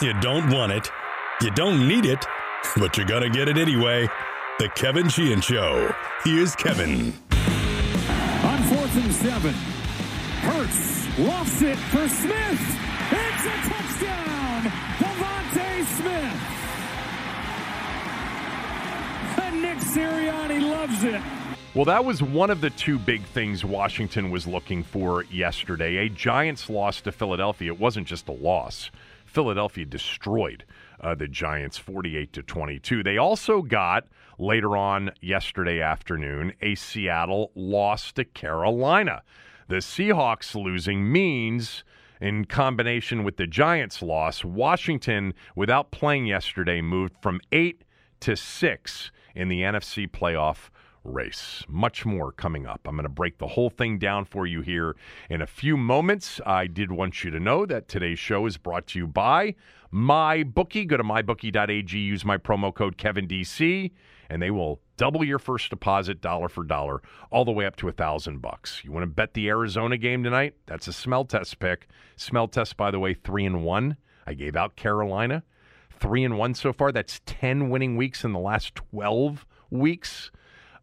You don't want it. You don't need it, but you're going to get it anyway. The Kevin Sheehan Show. Here's Kevin. On fourth and seven, Hurts lofts it for Smith. It's a touchdown. DeVonta Smith. And Nick Sirianni loves it. Well, that was one of the two big things Washington was looking for yesterday. A Giants loss to Philadelphia. It wasn't just a loss. Philadelphia destroyed uh, the Giants 48 to 22. They also got later on yesterday afternoon a Seattle loss to Carolina. The Seahawks losing means in combination with the Giants loss, Washington without playing yesterday moved from 8 to 6 in the NFC playoff race. Much more coming up. I'm going to break the whole thing down for you here in a few moments. I did want you to know that today's show is brought to you by MyBookie. Go to mybookie.ag, use my promo code KevinDC, and they will double your first deposit dollar for dollar all the way up to a thousand bucks. You want to bet the Arizona game tonight? That's a smell test pick. Smell test, by the way, three and one. I gave out Carolina. Three and one so far. That's 10 winning weeks in the last 12 weeks.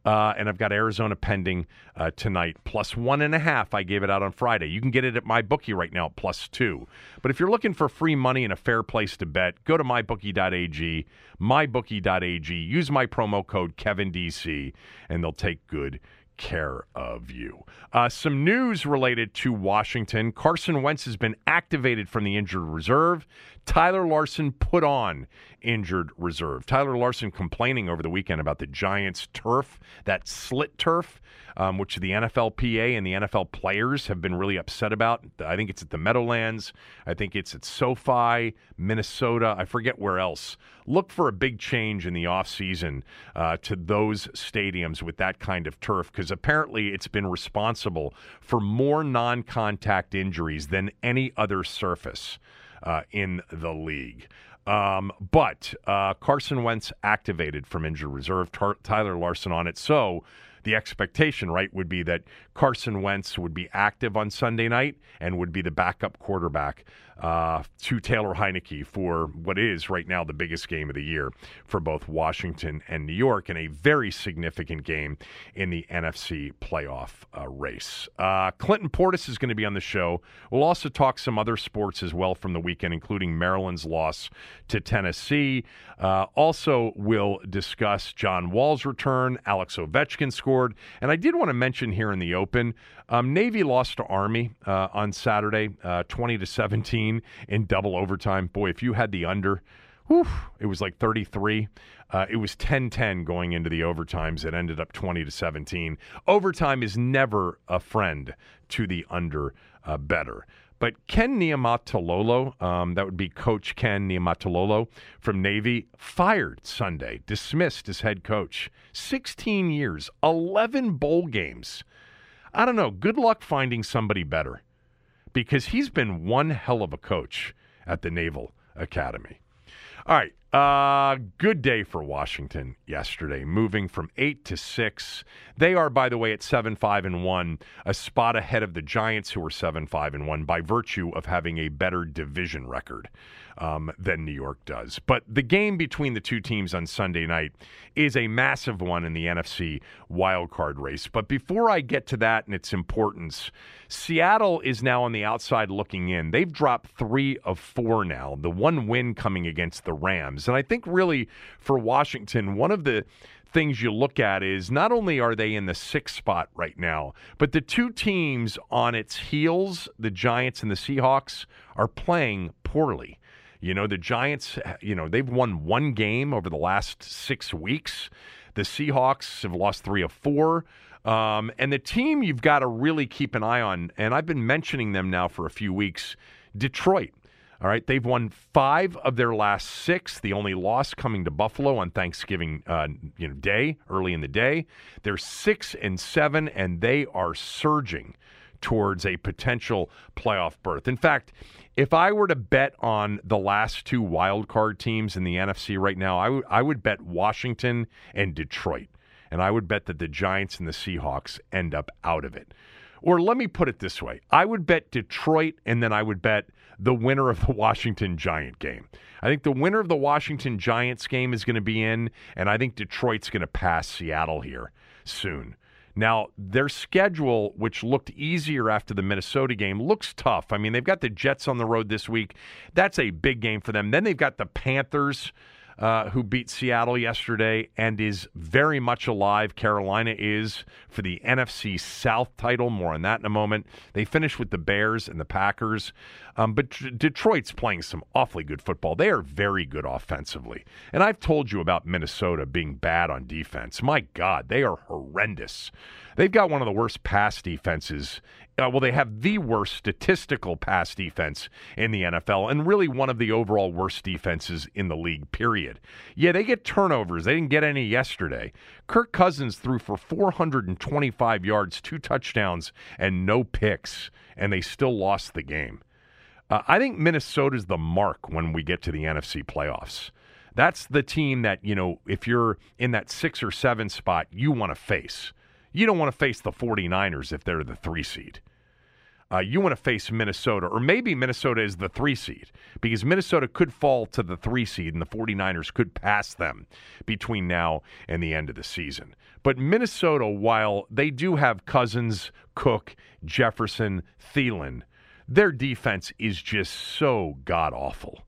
Uh, and I've got Arizona pending uh, tonight, plus one and a half. I gave it out on Friday. You can get it at my bookie right now, plus two. But if you're looking for free money and a fair place to bet, go to mybookie.ag, mybookie.ag. Use my promo code KevinDC, and they'll take good care of you. Uh, some news related to Washington. Carson Wentz has been activated from the injured reserve. Tyler Larsen put on injured reserve. Tyler Larsen complaining over the weekend about the Giants' turf, that slit turf, um, which the NFLPA and the NFL players have been really upset about. I think it's at the Meadowlands. I think it's at SoFi, Minnesota. I forget where else. Look for a big change in the offseason uh, to those stadiums with that kind of turf because apparently it's been responsible for more non contact injuries than any other surface. Uh, in the league. Um, but uh, Carson Wentz activated from injured reserve, Tar- Tyler Larsen on it. So the expectation, right, would be that Carson Wentz would be active on Sunday night and would be the backup quarterback uh, to Taylor Heinicke for what is right now the biggest game of the year for both Washington and New York, and a very significant game in the NFC playoff uh, race. Uh, Clinton Portis is going to be on the show. We'll also talk some other sports as well from the weekend, including Maryland's loss to Tennessee. Uh, also, we'll discuss John Wall's return. Alex Ovechkin scored, and I did want to mention here in the open, um, Navy lost to Army uh, on Saturday, uh, twenty to seventeen in double overtime. Boy, if you had the under, whew, it was like thirty three. Uh, it was 10-10 going into the overtimes. It ended up 20 to 17. Overtime is never a friend to the under uh, better. But Ken Niumatalolo, um, that would be Coach Ken Niumatalolo from Navy, fired Sunday, dismissed as head coach. 16 years, 11 bowl games. I don't know. Good luck finding somebody better because he's been one hell of a coach at the Naval Academy. All right. Uh, good day for Washington yesterday, moving from eight to six. They are, by the way, at seven five and one, a spot ahead of the Giants, who are seven five and one, by virtue of having a better division record um, than New York does. But the game between the two teams on Sunday night is a massive one in the NFC wildcard race. But before I get to that and its importance, Seattle is now on the outside looking in. They've dropped three of four now, the one win coming against the Rams. And I think really for Washington, one of the things you look at is not only are they in the sixth spot right now, but the two teams on its heels, the Giants and the Seahawks, are playing poorly. You know, the Giants, you know, they've won one game over the last six weeks. The Seahawks have lost three of four. Um, and the team you've got to really keep an eye on, and I've been mentioning them now for a few weeks Detroit. All right, they've won five of their last six. The only loss coming to Buffalo on Thanksgiving, uh, you know, day early in the day. They're six and seven, and they are surging towards a potential playoff berth. In fact, if I were to bet on the last two wild card teams in the NFC right now, I, would bet Washington and Detroit. And I would bet that the Giants and the Seahawks end up out of it. Or let me put it this way I would bet Detroit, and then I would bet the winner of the Washington Giant game. I think the winner of the Washington Giants game is going to be in, and I think Detroit's going to pass Seattle here soon. Now, their schedule, which looked easier after the Minnesota game, looks tough. I mean, they've got the Jets on the road this week. That's a big game for them. Then they've got the Panthers. Uh, who beat Seattle yesterday and is very much alive. Carolina is for the NFC South title. More on that in a moment. They finish with the Bears and the Packers. Um, but Detroit's playing some awfully good football. They are very good offensively. And I've told you about Minnesota being bad on defense. My God, they are horrendous. They've got one of the worst pass defenses uh, well, they have the worst statistical pass defense in the NFL and really one of the overall worst defenses in the league, period. Yeah, they get turnovers. They didn't get any yesterday. Kirk Cousins threw for 425 yards, two touchdowns, and no picks, and they still lost the game. Uh, I think Minnesota's the mark when we get to the NFC playoffs. That's the team that, you know, if you're in that six or seven spot, you want to face. You don't want to face the 49ers if they're the three seed. Uh, you want to face Minnesota, or maybe Minnesota is the three seed, because Minnesota could fall to the three seed and the 49ers could pass them between now and the end of the season. But Minnesota, while they do have Cousins, Cook, Jefferson, Thielen, their defense is just so god awful.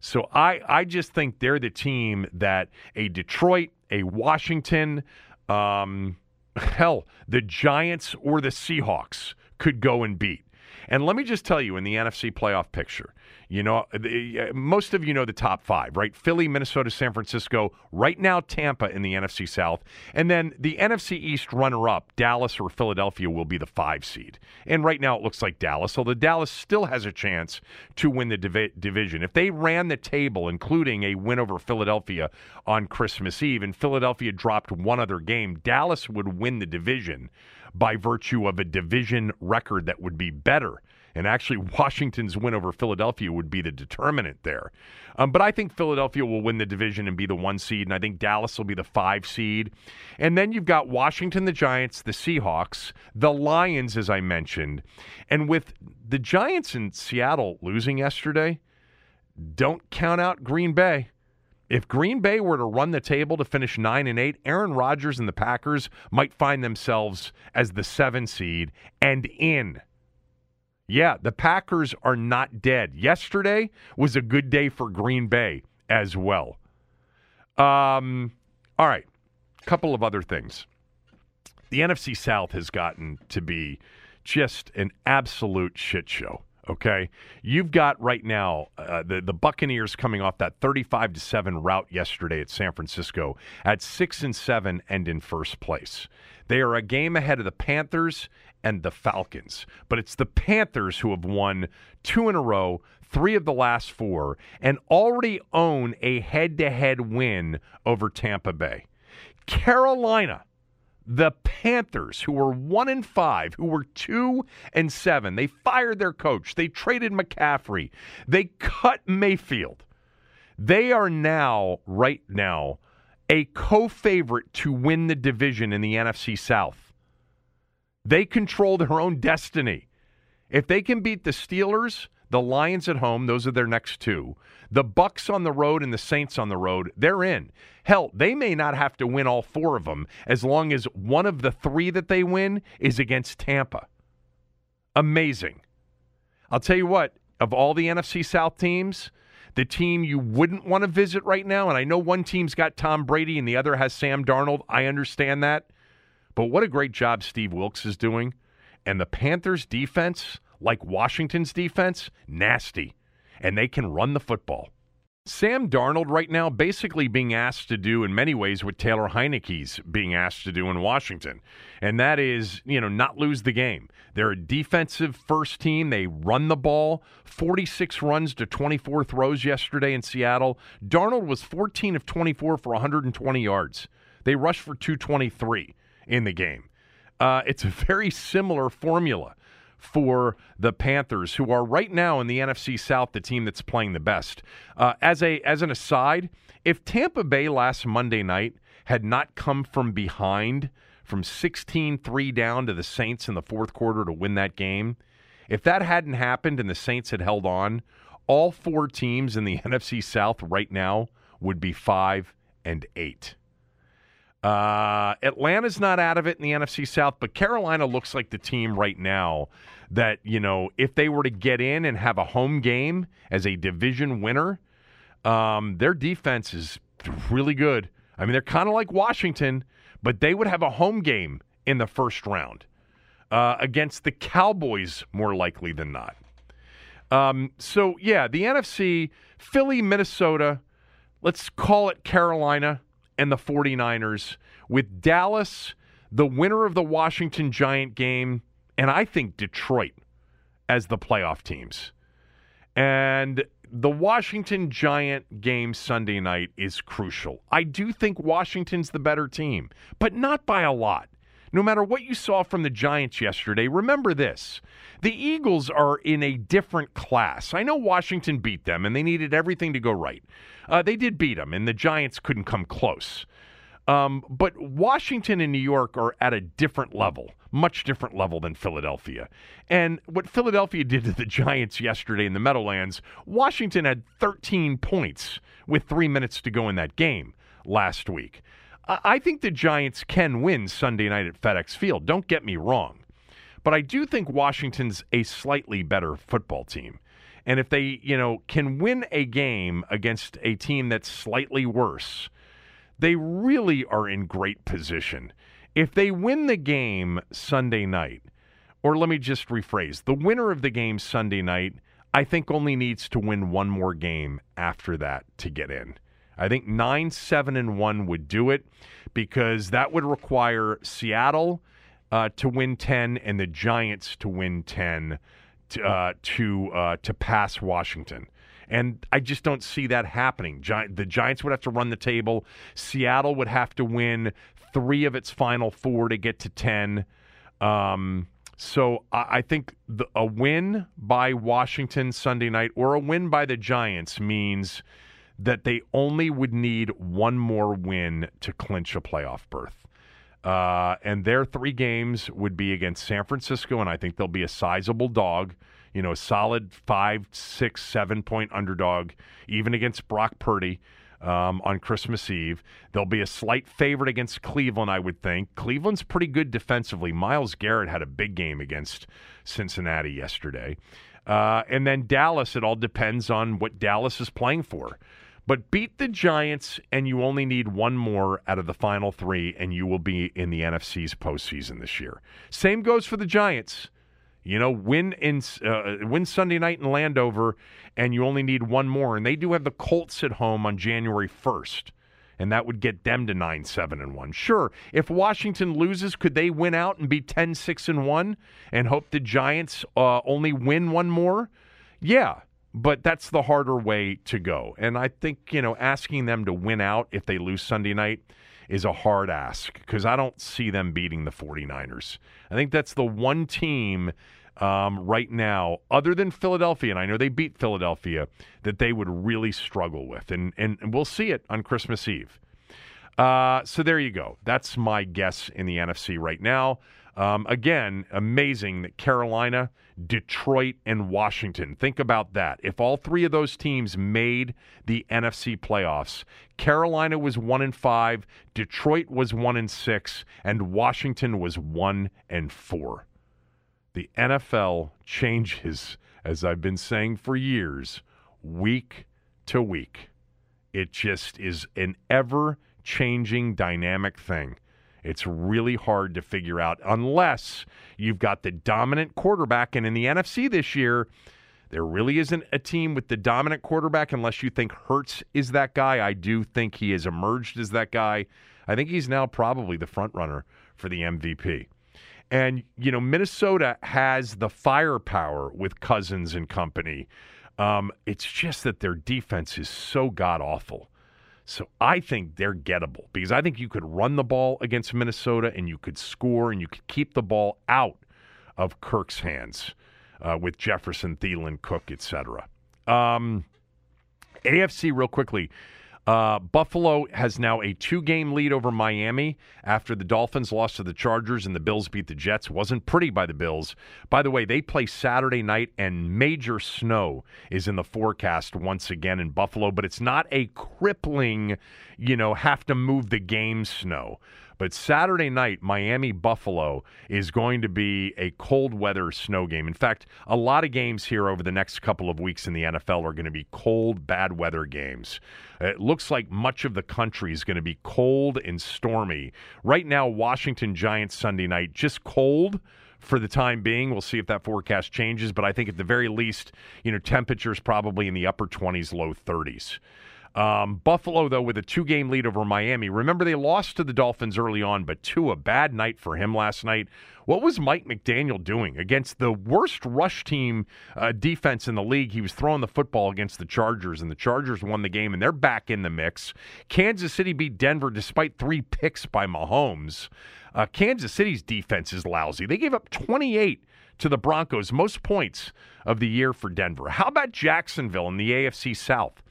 So I, I just think they're the team that a Detroit, a Washington, um, hell, the Giants or the Seahawks could go and beat. And let me just tell you in the NFC playoff picture, you know, uh, the, uh, most of you know the top five, right? Philly, Minnesota, San Francisco, right now Tampa in the NFC South. And then the NFC East runner up, Dallas or Philadelphia, will be the five seed. And right now it looks like Dallas, although Dallas still has a chance to win the divi- division. If they ran the table, including a win over Philadelphia on Christmas Eve, and Philadelphia dropped one other game, Dallas would win the division by virtue of a division record that would be better and actually, Washington's win over Philadelphia would be the determinant there. Um, but I think Philadelphia will win the division and be the one seed, and I think Dallas will be the five seed. And then you've got Washington, the Giants, the Seahawks, the Lions, as I mentioned. And with the Giants in Seattle losing yesterday, don't count out Green Bay. If Green Bay were to run the table to finish 9 and 8, Aaron Rodgers and the Packers might find themselves as the 7 seed and in yeah, the Packers are not dead. Yesterday was a good day for Green Bay as well. Um, all right, couple of other things. The NFC South has gotten to be just an absolute shit show. Okay, you've got right now uh, the the Buccaneers coming off that thirty-five to seven rout yesterday at San Francisco at six and seven and in first place. They are a game ahead of the Panthers and the Falcons. But it's the Panthers who have won two in a row, three of the last four, and already own a head to head win over Tampa Bay. Carolina. The Panthers, who were one and five, who were two and seven, they fired their coach. They traded McCaffrey. They cut Mayfield. They are now, right now, a co favorite to win the division in the NFC South. They control their own destiny. If they can beat the Steelers, the Lions at home, those are their next two. The Bucks on the road and the Saints on the road, they're in. Hell, they may not have to win all four of them as long as one of the three that they win is against Tampa. Amazing. I'll tell you what, of all the NFC South teams, the team you wouldn't want to visit right now, and I know one team's got Tom Brady and the other has Sam Darnold. I understand that. But what a great job Steve Wilks is doing. And the Panthers' defense, like Washington's defense, nasty. And they can run the football. Sam Darnold right now basically being asked to do in many ways what Taylor Heinicke's being asked to do in Washington. And that is, you know, not lose the game. They're a defensive first team. They run the ball. 46 runs to 24 throws yesterday in Seattle. Darnold was 14 of 24 for 120 yards. They rushed for 223 in the game. Uh, it's a very similar formula for the Panthers, who are right now in the NFC South the team that's playing the best. Uh, as a as an aside, if Tampa Bay last Monday night had not come from behind from 16-3 down to the Saints in the fourth quarter to win that game, if that hadn't happened and the Saints had held on, all four teams in the NFC South right now would be 5 and 8. Uh, Atlanta's not out of it in the NFC South, but Carolina looks like the team right now that, you know, if they were to get in and have a home game as a division winner, um, their defense is really good. I mean, they're kind of like Washington, but they would have a home game in the first round uh, against the Cowboys, more likely than not. Um, so, yeah, the NFC, Philly, Minnesota, let's call it Carolina and the 49ers, with Dallas, the winner of the Washington Giant game, and I think Detroit as the playoff teams. And the Washington Giant game Sunday night is crucial. I do think Washington's the better team, but not by a lot. No matter what you saw from the Giants yesterday, remember this. The Eagles are in a different class. I know Washington beat them and they needed everything to go right. Uh, they did beat them, and the Giants couldn't come close. Um, but Washington and New York are at a different level, much different level than Philadelphia. And what Philadelphia did to the Giants yesterday in the Meadowlands, Washington had 13 points with three minutes to go in that game last week. I think the Giants can win Sunday night at FedEx Field. Don't get me wrong. But I do think Washington's a slightly better football team. And if they, you know, can win a game against a team that's slightly worse, they really are in great position. If they win the game Sunday night, or let me just rephrase the winner of the game Sunday night, I think only needs to win one more game after that to get in. I think 9 7 and 1 would do it because that would require Seattle uh, to win 10 and the Giants to win 10 to uh, to, uh, to pass Washington. And I just don't see that happening. Gi- the Giants would have to run the table. Seattle would have to win three of its final four to get to 10. Um, so I, I think the, a win by Washington Sunday night or a win by the Giants means that they only would need one more win to clinch a playoff berth. Uh, and their three games would be against San Francisco, and I think they'll be a sizable dog you know, a solid five, six, seven point underdog, even against Brock Purdy um, on Christmas Eve. They'll be a slight favorite against Cleveland, I would think. Cleveland's pretty good defensively. Myles Garrett had a big game against Cincinnati yesterday. Uh, and then Dallas, it all depends on what Dallas is playing for. But beat the Giants, and you only need one more out of the final three, and you will be in the NFC's postseason this year. Same goes for the Giants. You know, win in uh, win Sunday night in Landover, and you only need one more. And they do have the Colts at home on January first, and that would get them to nine seven and one. Sure, if Washington loses, could they win out and be 10-6 and one, and hope the Giants uh, only win one more? Yeah, but that's the harder way to go. And I think you know, asking them to win out if they lose Sunday night is a hard ask because I don't see them beating the 49ers. I think that's the one team um, right now, other than Philadelphia, and I know they beat Philadelphia, that they would really struggle with. And, and, we'll see it on Christmas Eve. Uh, so there you go. That's my guess in the NFC right now. Um, again, amazing that Carolina, Detroit, and Washington. Think about that. If all three of those teams made the NFC playoffs, Carolina was one and five, Detroit was one and six, and Washington was one and four. The NFL changes, as I've been saying for years, week to week. It just is an ever changing dynamic thing. It's really hard to figure out unless you've got the dominant quarterback. And in the NFC this year, there really isn't a team with the dominant quarterback unless you think Hurts is that guy. I do think he has emerged as that guy. I think he's now probably the front runner for the MVP. And, you know, Minnesota has the firepower with Cousins and company. Um, it's just that their defense is so god awful. So I think they're gettable because I think you could run the ball against Minnesota and you could score and you could keep the ball out of Kirk's hands uh, with Jefferson, Thielen, Cook, etc. Um, AFC, real quickly. Uh, Buffalo has now a two game lead over Miami after the Dolphins lost to the Chargers and the Bills beat the Jets. Wasn't pretty by the Bills. By the way, they play Saturday night and major snow is in the forecast once again in Buffalo, but it's not a crippling, you know, have to move the game snow. But Saturday night, Miami Buffalo is going to be a cold weather snow game. In fact, a lot of games here over the next couple of weeks in the NFL are going to be cold, bad weather games. It looks like much of the country is going to be cold and stormy. Right now, Washington Giants Sunday night, just cold for the time being. We'll see if that forecast changes, but I think at the very least, you know, temperatures probably in the upper 20s, low 30s. Um, Buffalo, though, with a two game lead over Miami. Remember, they lost to the Dolphins early on, but two, a bad night for him last night. What was Mike McDaniel doing against the worst rush team uh, defense in the league? He was throwing the football against the Chargers, and the Chargers won the game, and they're back in the mix. Kansas City beat Denver despite three picks by Mahomes. Uh, Kansas City's defense is lousy. They gave up 28 to the Broncos, most points of the year for Denver. How about Jacksonville in the AFC South?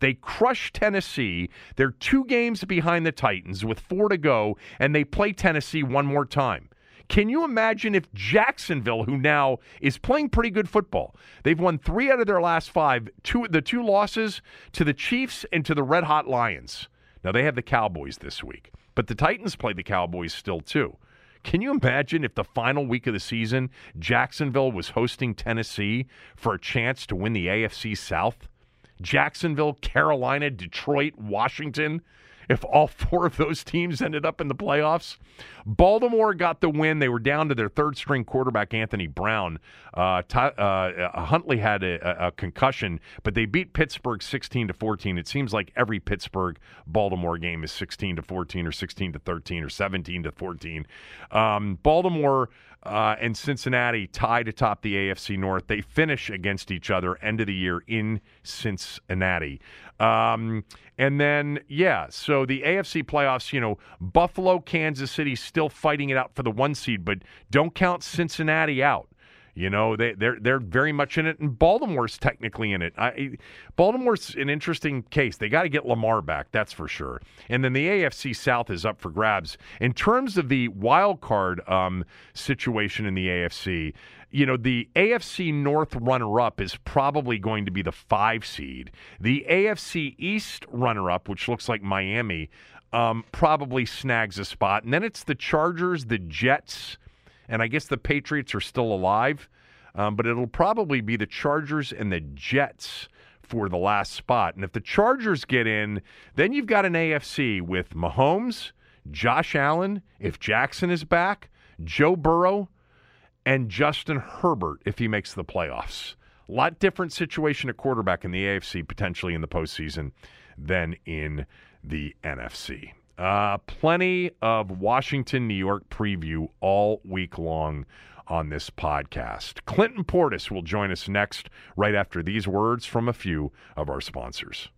They crush Tennessee. They're two games behind the Titans with four to go, and they play Tennessee one more time. Can you imagine if Jacksonville, who now is playing pretty good football, they've won three out of their last five, two the two losses to the Chiefs and to the Red Hot Lions. Now they have the Cowboys this week, but the Titans play the Cowboys still too. Can you imagine if the final week of the season Jacksonville was hosting Tennessee for a chance to win the AFC South? Jacksonville, Carolina, Detroit, Washington, if all four of those teams ended up in the playoffs. Baltimore got the win. They were down to their third string quarterback, Anthony Brown. Uh, uh, uh, Huntley had a, a, concussion, but they beat Pittsburgh 16 to 14. It seems like every Pittsburgh Baltimore game is 16 to 14 or 16 to 13 or 17 to 14. Um, Baltimore uh, and Cincinnati tied atop the AFC North. They finish against each other end of the year in Cincinnati. Um, and then, yeah, so the AFC playoffs, you know, Buffalo, Kansas City still fighting it out for the one seed, but don't count Cincinnati out. You know, they, they're they're very much in it, and Baltimore's technically in it. I, Baltimore's an interesting case. They got to get Lamar back, that's for sure. And then the AFC South is up for grabs in terms of the wild card um, situation in the AFC. You know, the AFC North runner-up is probably going to be the five seed. The AFC East runner-up, which looks like Miami, um, probably snags a spot, and then it's the Chargers, the Jets and I guess the Patriots are still alive, um, but it'll probably be the Chargers and the Jets for the last spot. And if the Chargers get in, then you've got an AFC with Mahomes, Josh Allen, if Jackson is back, Joe Burrow, and Justin Herbert if he makes the playoffs. A lot different situation at quarterback in the AFC potentially in the postseason than in the NFC. Uh, plenty of Washington, New York preview all week long on this podcast. Clinton Portis will join us next, right after these words from a few of our sponsors.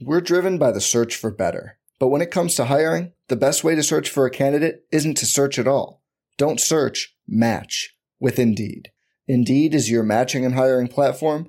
We're driven by the search for better. But when it comes to hiring, the best way to search for a candidate isn't to search at all. Don't search, match with Indeed. Indeed is your matching and hiring platform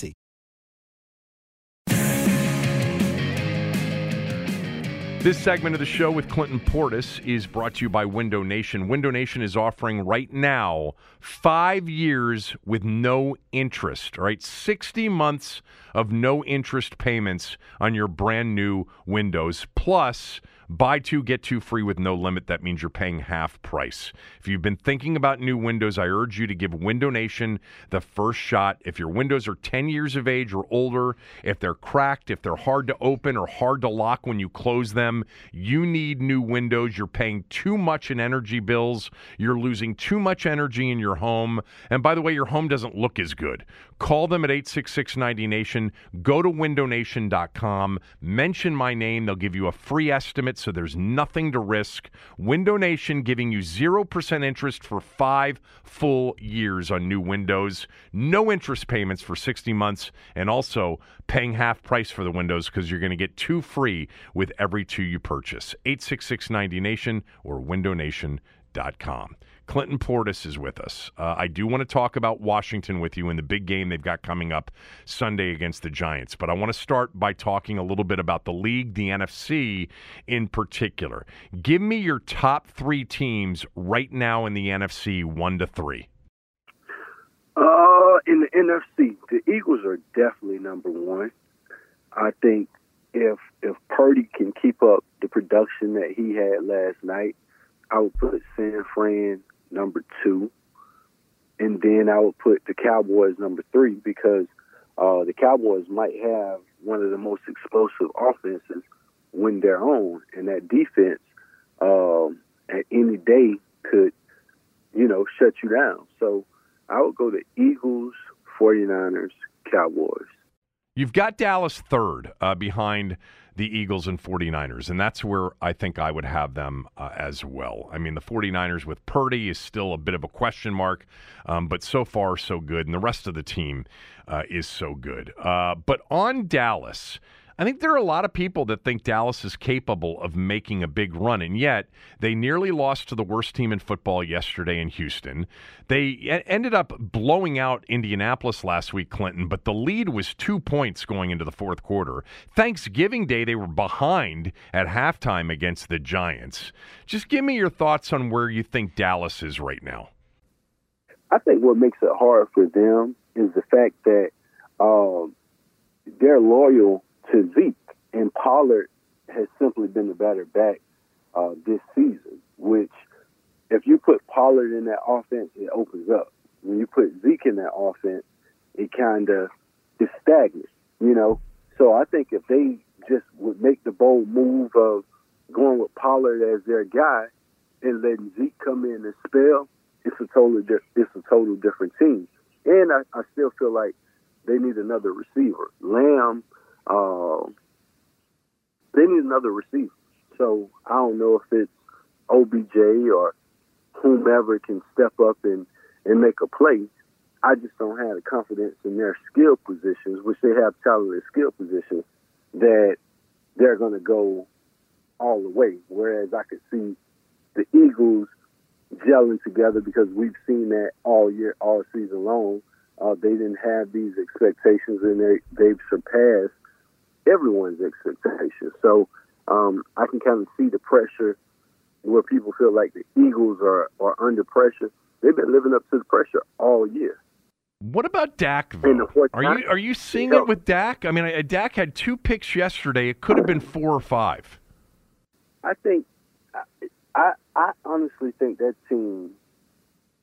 This segment of the show with Clinton Portis is brought to you by Window Nation. Window Nation is offering right now five years with no interest, all right? 60 months of no interest payments on your brand new windows, plus Buy two, get two free with no limit. That means you're paying half price. If you've been thinking about new windows, I urge you to give Window Nation the first shot. If your windows are 10 years of age or older, if they're cracked, if they're hard to open or hard to lock when you close them, you need new windows. You're paying too much in energy bills. You're losing too much energy in your home. And by the way, your home doesn't look as good. Call them at 866 90Nation. Go to windownation.com. Mention my name. They'll give you a free estimate so there's nothing to risk. Window Nation giving you 0% interest for five full years on new windows, no interest payments for 60 months, and also paying half price for the windows because you're going to get two free with every two you purchase. 866 90Nation or windownation.com. Clinton Portis is with us. Uh, I do want to talk about Washington with you in the big game they've got coming up Sunday against the Giants, but I want to start by talking a little bit about the league, the NFC in particular. Give me your top three teams right now in the NFC, one to three. Uh, in the NFC, the Eagles are definitely number one. I think if if Purdy can keep up the production that he had last night, I would put San Fran number two, and then I would put the Cowboys number three because uh, the Cowboys might have one of the most explosive offenses when they're on, and that defense um, at any day could, you know, shut you down. So I would go to Eagles, 49ers, Cowboys. You've got Dallas third uh, behind the Eagles and 49ers, and that's where I think I would have them uh, as well. I mean, the 49ers with Purdy is still a bit of a question mark, um, but so far, so good, and the rest of the team uh, is so good. Uh, but on Dallas, I think there are a lot of people that think Dallas is capable of making a big run, and yet they nearly lost to the worst team in football yesterday in Houston. They ended up blowing out Indianapolis last week, Clinton, but the lead was two points going into the fourth quarter. Thanksgiving Day, they were behind at halftime against the Giants. Just give me your thoughts on where you think Dallas is right now. I think what makes it hard for them is the fact that um, they're loyal to Zeke. And Pollard has simply been the better back uh, this season, which if you put Pollard in that offense, it opens up. When you put Zeke in that offense, it kind of is stagnant, you know? So I think if they just would make the bold move of going with Pollard as their guy and letting Zeke come in and spell, it's a totally di- it's a total different team. And I, I still feel like they need another receiver. Lamb – uh, they need another receiver. So I don't know if it's OBJ or whomever can step up and, and make a play. I just don't have the confidence in their skill positions, which they have talented skill positions, that they're going to go all the way. Whereas I could see the Eagles gelling together because we've seen that all year, all season long. Uh, they didn't have these expectations, and they they've surpassed everyone's expectations. So um, I can kind of see the pressure where people feel like the Eagles are are under pressure. They've been living up to the pressure all year. What about Dak? Though? Are you are you seeing it with Dak? I mean, Dak had two picks yesterday. It could have been four or five. I think I, I I honestly think that team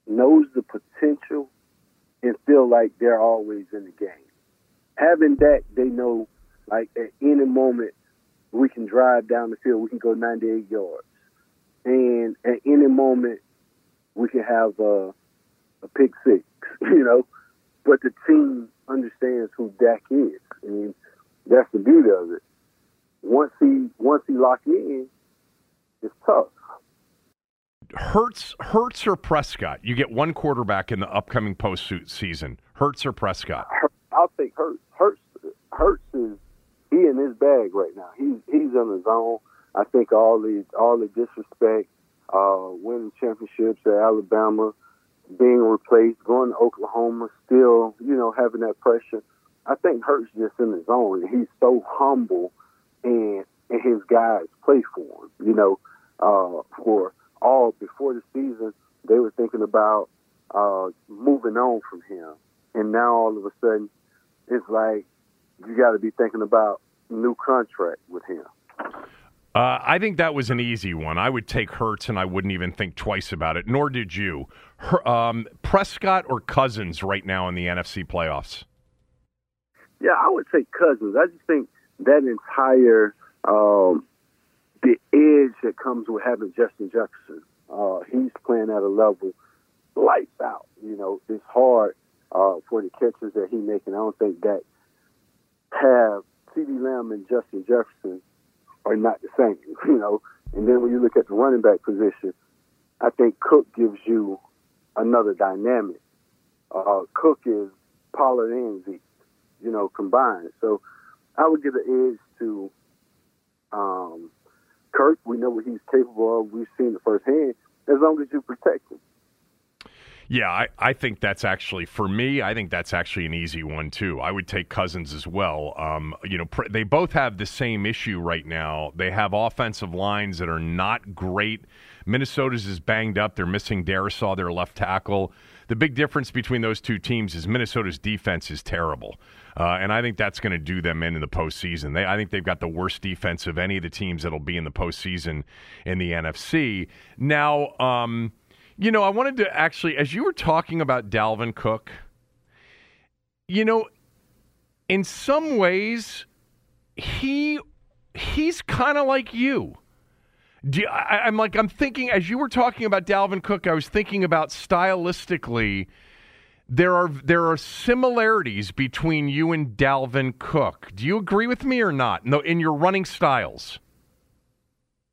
knows the potential and feel like they're always in the game. Having that, they know like at any moment we can drive down the field, we can go 98 yards, and at any moment we can have a, a pick six, you know. But the team understands who Dak is. I mean, that's the beauty of it. Once he once he locked in, it's tough. Hurts, Hurts or Prescott? You get one quarterback in the upcoming postseason. Hurts or Prescott? I'll take Hurts. Hurts, Hurts is he in his bag right now. He's he's on his own. I think all the all the disrespect, uh, winning championships at Alabama, being replaced, going to Oklahoma, still you know having that pressure. I think Hurts just in his own. He's so humble, and and his guys play for him. You know, uh, for all before the season, they were thinking about uh, moving on from him, and now all of a sudden, it's like you got to be thinking about new contract with him. Uh, I think that was an easy one. I would take Hurts, and I wouldn't even think twice about it. Nor did you. Her, um, Prescott or Cousins right now in the NFC playoffs. Yeah, I would say Cousins. I just think that entire um, the edge that comes with having Justin Jefferson. Uh, he's playing at a level lights out. You know, it's hard uh, for the catches that he making. I don't think that have CeeDee Lamb and Justin Jefferson are not the same. You know, and then when you look at the running back position, I think Cook gives you another dynamic. Uh, Cook is Pollard and Zeke you know, combined. So I would give an edge to um, Kirk. We know what he's capable of. We've seen it firsthand. As long as you protect him. Yeah, I, I think that's actually for me. I think that's actually an easy one too. I would take Cousins as well. Um, you know, pr- they both have the same issue right now. They have offensive lines that are not great. Minnesota's is banged up. They're missing Darrisaw, their left tackle. The big difference between those two teams is Minnesota's defense is terrible, uh, and I think that's going to do them in in the postseason. They, I think they've got the worst defense of any of the teams that'll be in the postseason in the NFC. Now. Um, you know, I wanted to actually, as you were talking about Dalvin Cook, you know, in some ways, he he's kind of like you. You, I, I'm like I'm thinking as you were talking about Dalvin Cook, I was thinking about stylistically. There are there are similarities between you and Dalvin Cook. Do you agree with me or not? No, in your running styles.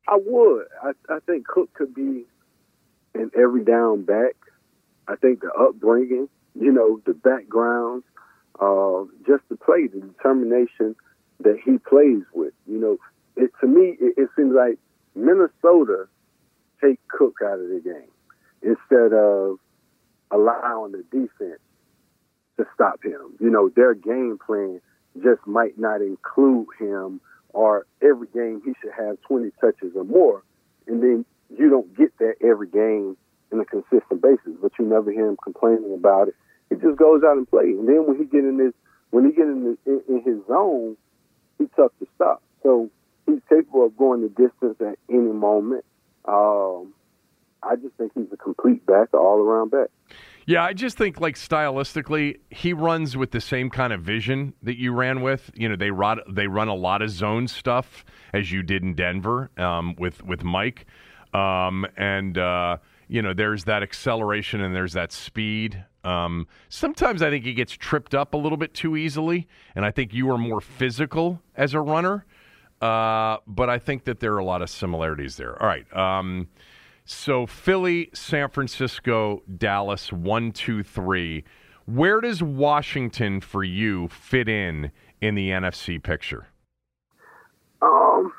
I would. I, I think Cook could be an every down back. I think the upbringing, you know, the background, uh, just the play, the determination that he plays with. You know, it, to me, it, it seems like Minnesota take Cook out of the game instead of allowing the defense to stop him. You know, their game plan just might not include him or every game he should have 20 touches or more. And then you don't get that every game in a consistent basis, but you never hear him complaining about it. He just goes out and plays. And then when he get in this, when he get in, the, in, in his zone, he's tough to stop. So he's capable of going the distance at any moment. Um, I just think he's a complete back, all around back. Yeah, I just think like stylistically, he runs with the same kind of vision that you ran with. You know, they run they run a lot of zone stuff as you did in Denver um, with with Mike, um, and uh, you know, there's that acceleration and there's that speed. Um, sometimes I think he gets tripped up a little bit too easily, and I think you are more physical as a runner. Uh, but I think that there are a lot of similarities there. All right. Um, so Philly, San Francisco, Dallas, one, two, three. Where does Washington for you fit in in the NFC picture? Um,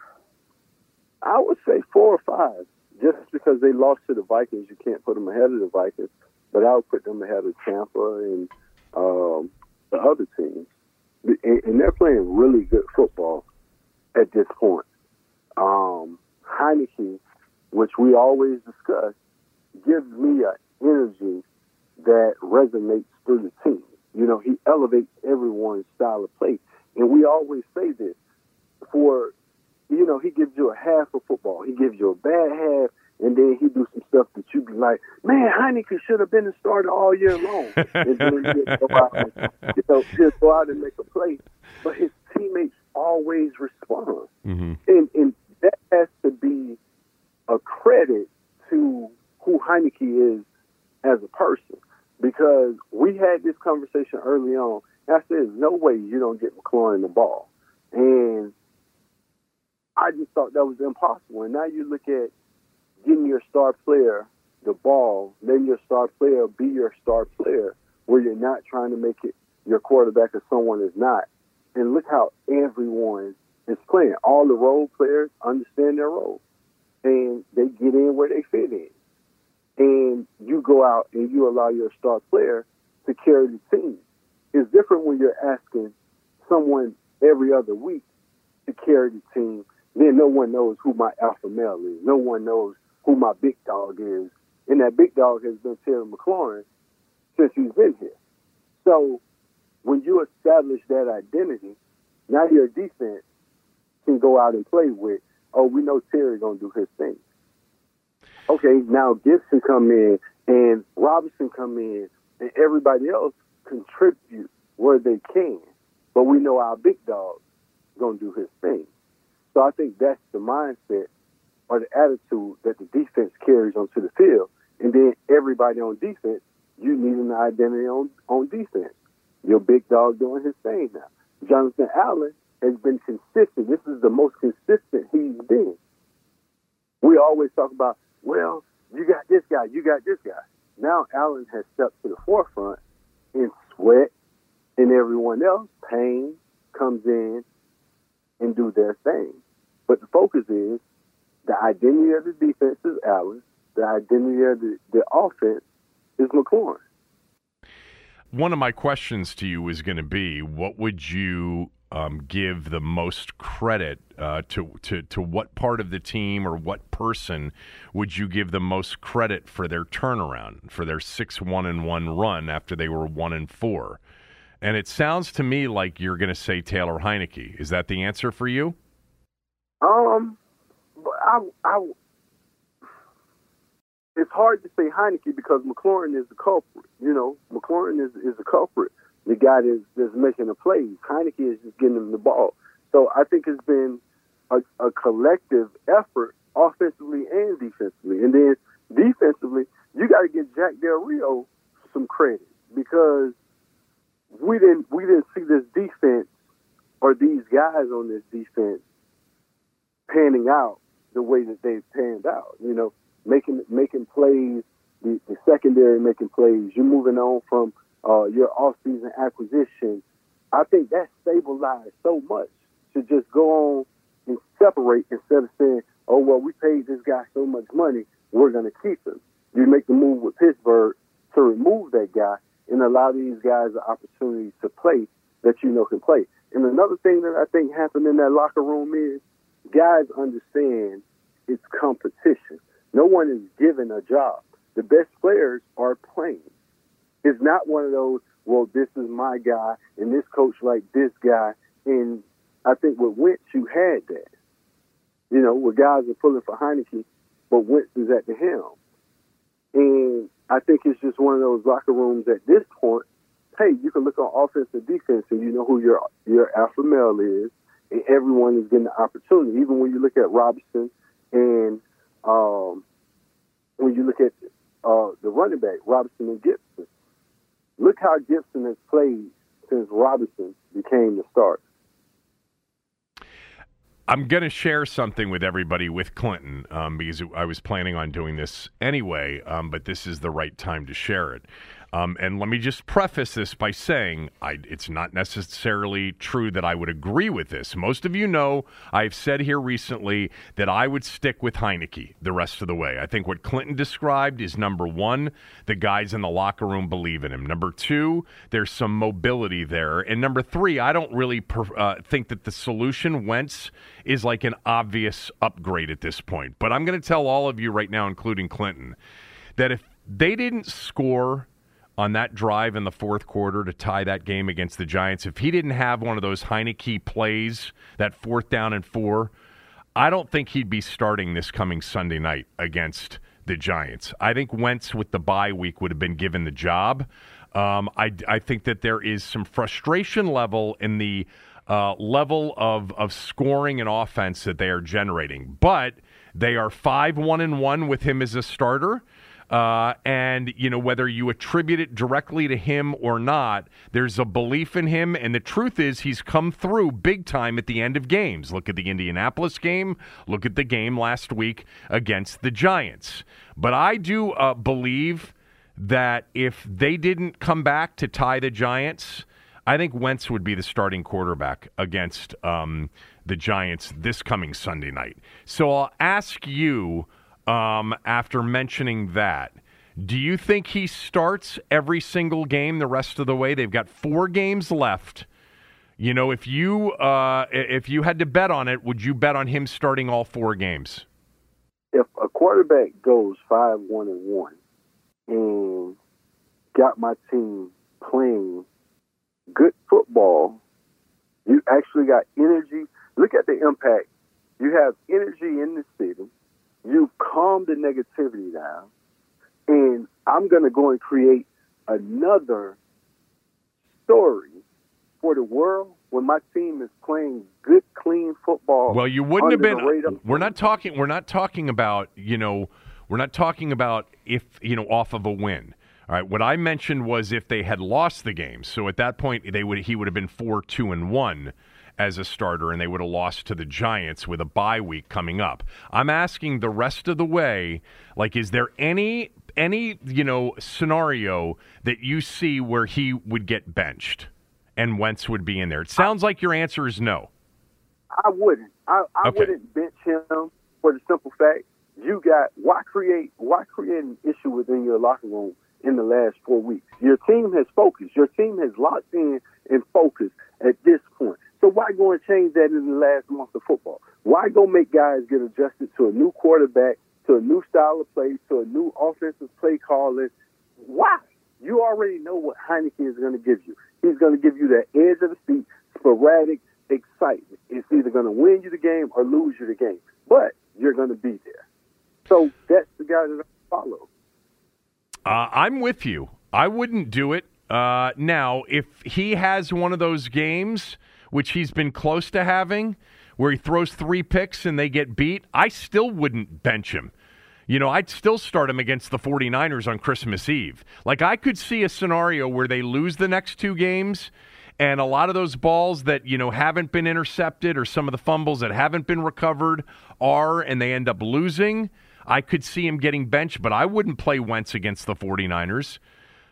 I would say four or five. Just because they lost to the Vikings, you can't put them ahead of the Vikings. But I would put them ahead of Tampa and um, the other teams, and, and they're playing really good football at this point. Um, Heinicke, which we always discuss, gives me an energy that resonates through the team. You know, he elevates everyone's style of play. And we always say this for, you know, he gives you a half of football. He gives you a bad half, and then he do some stuff that you be like, man, Heinicke should have been the starter all year long. and then he'll go out and, you know, he'll go out and make a play. But his teammates always respond. Mm-hmm. And, and that has to be a credit to who Heinicke is as a person. Because we had this conversation early on. And I said, there's no way you don't get McLaurin the ball. And I just thought that was impossible. And now you look at getting your star player the ball, letting your star player be your star player, where you're not trying to make it your quarterback or someone is not. And look how everyone is playing. All the role players understand their role, and they get in where they fit in. And you go out and you allow your star player to carry the team. It's different when you're asking someone every other week to carry the team. Then no one knows who my alpha male is. No one knows who my big dog is. And that big dog has been Terry McLaurin since he's been here. So when you establish that identity, now your defense can go out and play with, oh, we know Terry gonna do his thing. Okay, now Gibson come in and Robinson come in and everybody else contribute where they can. But we know our big dog gonna do his thing. So I think that's the mindset or the attitude that the defense carries onto the field. And then everybody on defense, you need an identity on, on defense. Your big dog doing his thing now. Jonathan Allen has been consistent. This is the most consistent he's been. We always talk about, well, you got this guy, you got this guy. Now Allen has stepped to the forefront and Sweat and everyone else, Payne comes in and do their thing. But the focus is the identity of the defense is Allen. The identity of the, the offense is McLaurin. One of my questions to you is going to be what would you um, give the most credit uh, to, to, to what part of the team or what person would you give the most credit for their turnaround, for their 6 1 and 1 run after they were 1 and 4? And it sounds to me like you're going to say Taylor Heinicke. Is that the answer for you? Um, I, I, it's hard to say Heinicke because McLaurin is the culprit. You know, McLaurin is is the culprit. The guy that's, that's making the plays. Heinicke is just getting him the ball. So I think it's been a, a collective effort, offensively and defensively. And then defensively, you got to give Jack Del Rio some credit because we didn't we didn't see this defense or these guys on this defense panning out the way that they've panned out. You know, making making plays, the, the secondary making plays. You're moving on from uh, your off-season acquisition. I think that stabilized so much to just go on and separate instead of saying, "Oh well, we paid this guy so much money, we're going to keep him." You make the move with Pittsburgh to remove that guy and allow these guys the opportunity to play that you know can play. And another thing that I think happened in that locker room is guys understand it's competition. No one is given a job. The best players are playing. It's not one of those, well, this is my guy and this coach like this guy. And I think with Wentz, you had that. You know, where guys are pulling for Heinicke, but Wentz is at the helm. And I think it's just one of those locker rooms at this point. Hey, you can look on offense and defense, and you know who your your alpha male is, everyone is getting the opportunity. Even when you look at Robinson and um, when you look at uh, the running back, Robinson and Gibson, look how Gibson has played since Robinson became the starter. I'm going to share something with everybody with Clinton um, because I was planning on doing this anyway, um, but this is the right time to share it. Um, and let me just preface this by saying I, it's not necessarily true that I would agree with this. Most of you know I've said here recently that I would stick with Heinicke the rest of the way. I think what Clinton described is number one, the guys in the locker room believe in him. Number two, there's some mobility there. And number three, I don't really per, uh, think that the solution, Wentz, is like an obvious upgrade at this point. But I'm going to tell all of you right now, including Clinton, that if they didn't score on that drive in the fourth quarter to tie that game against the Giants, if he didn't have one of those Heinicke plays, that fourth down and four, I don't think he'd be starting this coming Sunday night against the Giants. I think Wentz with the bye week would have been given the job. Um, I, I think that there is some frustration level in the uh, level of, of scoring and offense that they are generating, but they are five one and one with him as a starter. Uh, and you know whether you attribute it directly to him or not, there's a belief in him. And the truth is, he's come through big time at the end of games. Look at the Indianapolis game. Look at the game last week against the Giants. But I do uh, believe that if they didn't come back to tie the Giants, I think Wentz would be the starting quarterback against um, the Giants this coming Sunday night. So I'll ask you um, after mentioning that. Do you think he starts every single game the rest of the way? They've got four games left. You know, if you uh, if you had to bet on it, would you bet on him starting all four games? If a quarterback goes five one and one and got my team playing good football, you actually got energy. Look at the impact. You have energy in the city you calm the negativity down, and I'm going to go and create another story for the world when my team is playing good, clean football. Well, you wouldn't have been. We're not talking. We're not talking about. You know, we're not talking about if you know off of a win. All right. What I mentioned was if they had lost the game. So at that point, they would he would have been four, two, and one as a starter, and they would have lost to the Giants with a bye week coming up. I'm asking the rest of the way, like, is there any any you know scenario that you see where he would get benched and Wentz would be in there? It sounds like your answer is no. I wouldn't. I, I okay. wouldn't bench him for the simple fact you got why create why create an issue within your locker room in the last four weeks. Your team has focused. Your team has locked in and focused at this point. So why go and change that in the last month of football? Why go make guys get adjusted to a new quarterback, to a new style of play, to a new offensive play calling? Why? You already know what Heineken is going to give you. He's going to give you that edge of the seat, sporadic excitement. It's either going to win you the game or lose you the game, but you're going to be there. So that's the guy that I follow. Uh, I'm with you. I wouldn't do it. Uh, now, if he has one of those games which he's been close to having, where he throws three picks and they get beat, I still wouldn't bench him. You know, I'd still start him against the 49ers on Christmas Eve. Like, I could see a scenario where they lose the next two games and a lot of those balls that, you know, haven't been intercepted or some of the fumbles that haven't been recovered are, and they end up losing. I could see him getting benched, but I wouldn't play Wentz against the 49ers.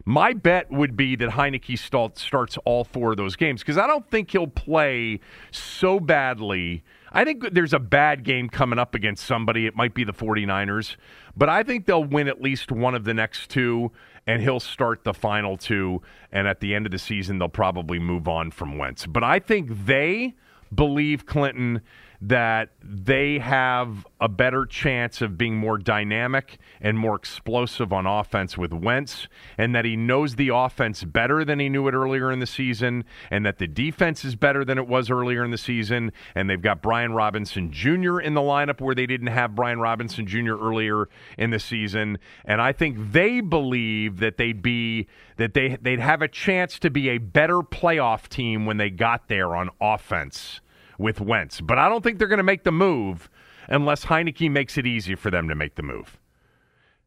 My bet would be that Heinicke starts all four of those games because I don't think he'll play so badly. I think there's a bad game coming up against somebody. It might be the 49ers, but I think they'll win at least one of the next two, and he'll start the final two. And at the end of the season, they'll probably move on from Wentz. But I think they believe Clinton that they have a better chance of being more dynamic and more explosive on offense with Wentz, and that he knows the offense better than he knew it earlier in the season, and that the defense is better than it was earlier in the season, and they've got Brian Robinson Jr. in the lineup where they didn't have Brian Robinson Jr. earlier in the season, and I think they believe that they'd be that they they'd have a chance to be a better playoff team when they got there on offense with Wentz. But I don't think they're going to make the move unless Heinicke makes it easy for them to make the move.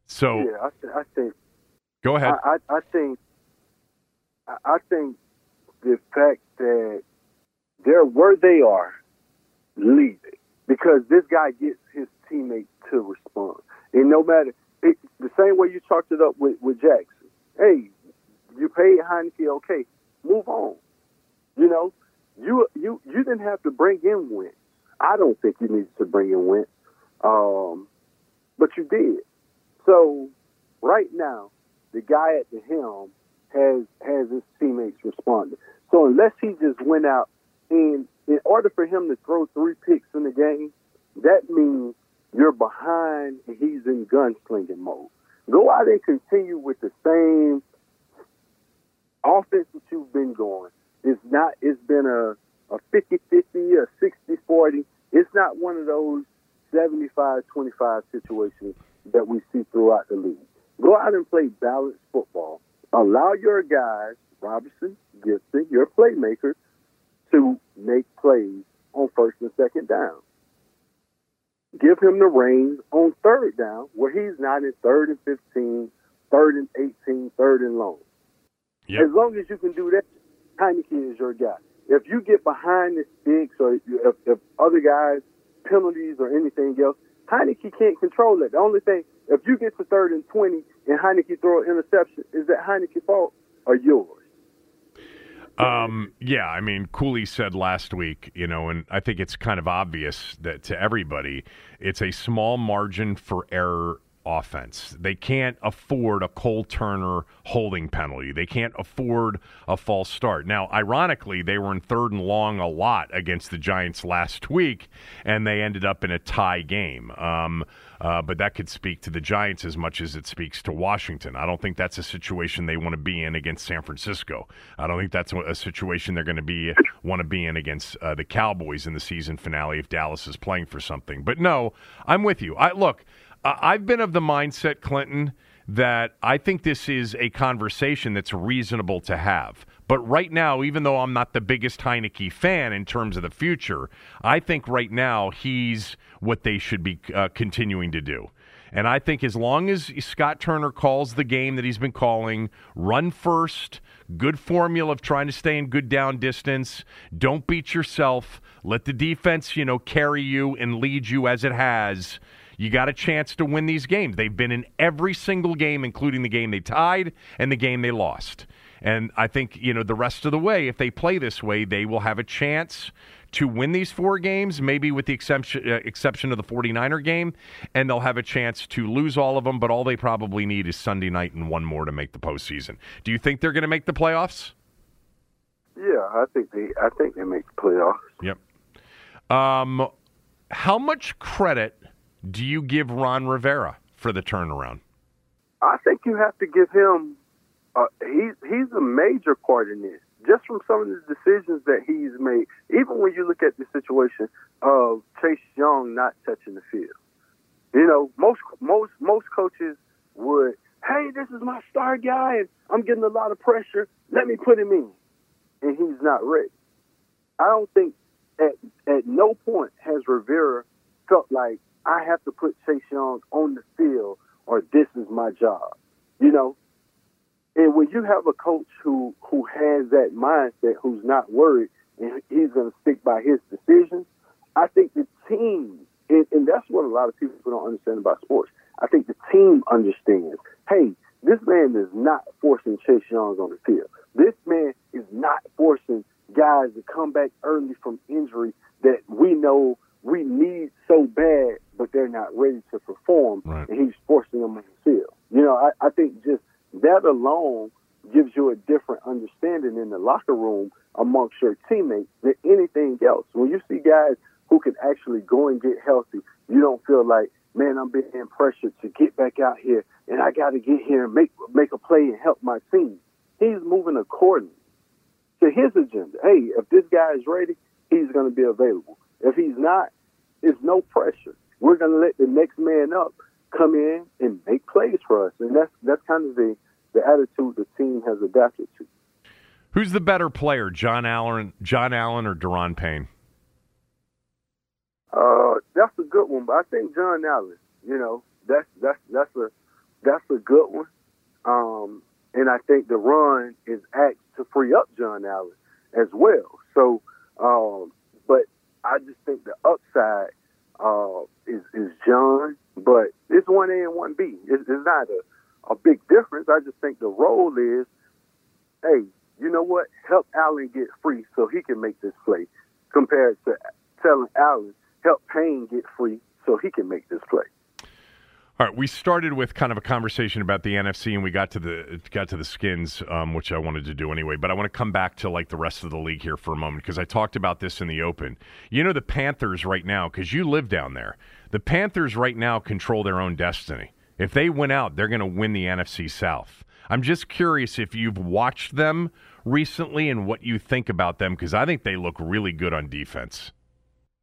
So yeah, I, I think. Go ahead. I, I, I think. I think the fact that they're where they are, leave it because this guy gets his teammates to respond, and no matter it, the same way you chalked it up with with Jackson. Hey, You paid Heinicke, okay, move on. You know, you you you didn't have to bring in Wentz. I don't think you needed to bring in Wentz, um, but you did. So right now, the guy at the helm has has his teammates responding. So unless he just went out and in order for him to throw three picks in the game, that means you're behind and he's in gunslinging mode. Go out and continue with the same offense that you've been going. It's not it's been a a 50-50, a 60-40. It's not one of those 75-25 situations that we see throughout the league. Go out and play balanced football. Allow your guys, Robinson, Gibson, your playmakers, to make plays on first and second down. Give him the reins on third down where he's not in third and 15, third and 18, third and long. Yep. As long as you can do that, Heinicke is your guy. If you get behind the sticks or if, if other guys, penalties or anything else, Heinicke can't control it. The only thing, if you get to third and 20 and Heinicke throw an interception, is that Heinicke's fault or yours? Um, yeah, I mean, Cooley said last week, you know, and I think it's kind of obvious that to everybody, it's a small margin for error offense. They can't afford a Cole Turner holding penalty. They can't afford a false start. Now, ironically, they were in third and long a lot against the Giants last week, and they ended up in a tie game. Um, uh, but that could speak to the Giants as much as it speaks to Washington. I don't think that's a situation they want to be in against San Francisco. I don't think that's a situation they're going to be want to be in against uh, the Cowboys in the season finale if Dallas is playing for something. But no, I'm with you. I look. I've been of the mindset, Clinton, that I think this is a conversation that's reasonable to have. But right now, even though I'm not the biggest Heinicke fan in terms of the future, I think right now he's what they should be uh, continuing to do. And I think as long as Scott Turner calls the game that he's been calling, run first, good formula of trying to stay in good down distance, don't beat yourself, let the defense, you know, carry you and lead you as it has you got a chance to win these games. They've been in every single game, including the game they tied and the game they lost. And I think, you know, the rest of the way, if they play this way, they will have a chance to win these four games, maybe with the exception, uh, exception of the 49er game, and they'll have a chance to lose all of them, but all they probably need is Sunday night and one more to make the postseason. Do you think they're going to make the playoffs? Yeah, I think they I think they make the playoffs. Yep. Um, how much credit do you give Ron Rivera for the turnaround? I think you have to give him. Uh, he's he's a major part in this. Just from some of the decisions that he's made, even when you look at the situation of Chase Young not touching the field, you know, most most most coaches would, hey, this is my star guy, and I'm getting a lot of pressure. Let me put him in, and he's not ready. I don't think at at no point has Rivera felt like I have to put Chase Young on the field or this is my job. You know? And when you have a coach who who has that mindset, who's not worried, and he's going to stick by his decisions, I think the team, and, and that's what a lot of people don't understand about sports. I think the team understands. Hey, this man is not forcing Chase Young on the field. This man is not forcing guys to come back early from injury that we know we need so bad, but they're not ready to perform, right. and he's forcing them on the field. You know, I, I think just that alone gives you a different understanding in the locker room amongst your teammates than anything else. When you see guys who can actually go and get healthy, you don't feel like, man, I'm being pressured to get back out here and I got to get here and make make a play and help my team. He's moving accordingly to his agenda. Hey, if this guy is ready, he's going to be available. If he's not, it's no pressure. We're going to let the next man up come in and make plays for us, and that's that's kind of the the attitude the team has adapted to. Who's the better player, John Allen, John Allen, or Daron Payne? Uh, that's a good one, but I think John Allen. You know, that's that's that's a that's a good one. Um, and I think the run is act to free up John Allen as well. So, um, I just think the upside uh, is is John, but it's one A and one B. It's, it's not a, a big difference. I just think the role is hey, you know what? Help Allen get free so he can make this play, compared to telling Allen help Payne get free so he can make this play. All right, we started with kind of a conversation about the NFC, and we got to the got to the skins, um, which I wanted to do anyway. But I want to come back to like the rest of the league here for a moment because I talked about this in the open. You know, the Panthers right now, because you live down there. The Panthers right now control their own destiny. If they win out, they're going to win the NFC South. I'm just curious if you've watched them recently and what you think about them because I think they look really good on defense.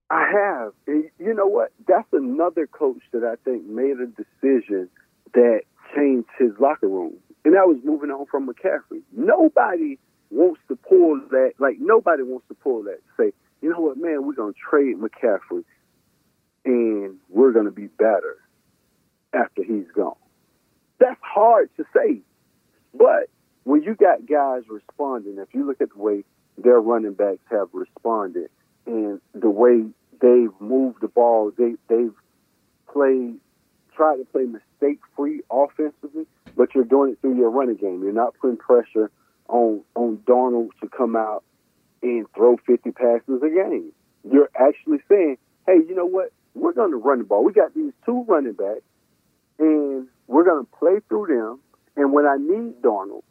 I have. You know what? That's another coach that I think made a decision that changed his locker room. And that was moving on from McCaffrey. Nobody wants to pull that, like, nobody wants to pull that, say, you know what, man, we're going to trade McCaffrey and we're going to be better after he's gone. That's hard to say. But when you got guys responding, if you look at the way their running backs have responded and the way they've moved the ball, they they've played tried to play mistake free offensively, but you're doing it through your running game. You're not putting pressure on on Darnold to come out and throw 50 passes a game. You're actually saying, hey, you know what? We're going to run the ball. We got these two running backs, and we're going to play through them. And when I need Darnold,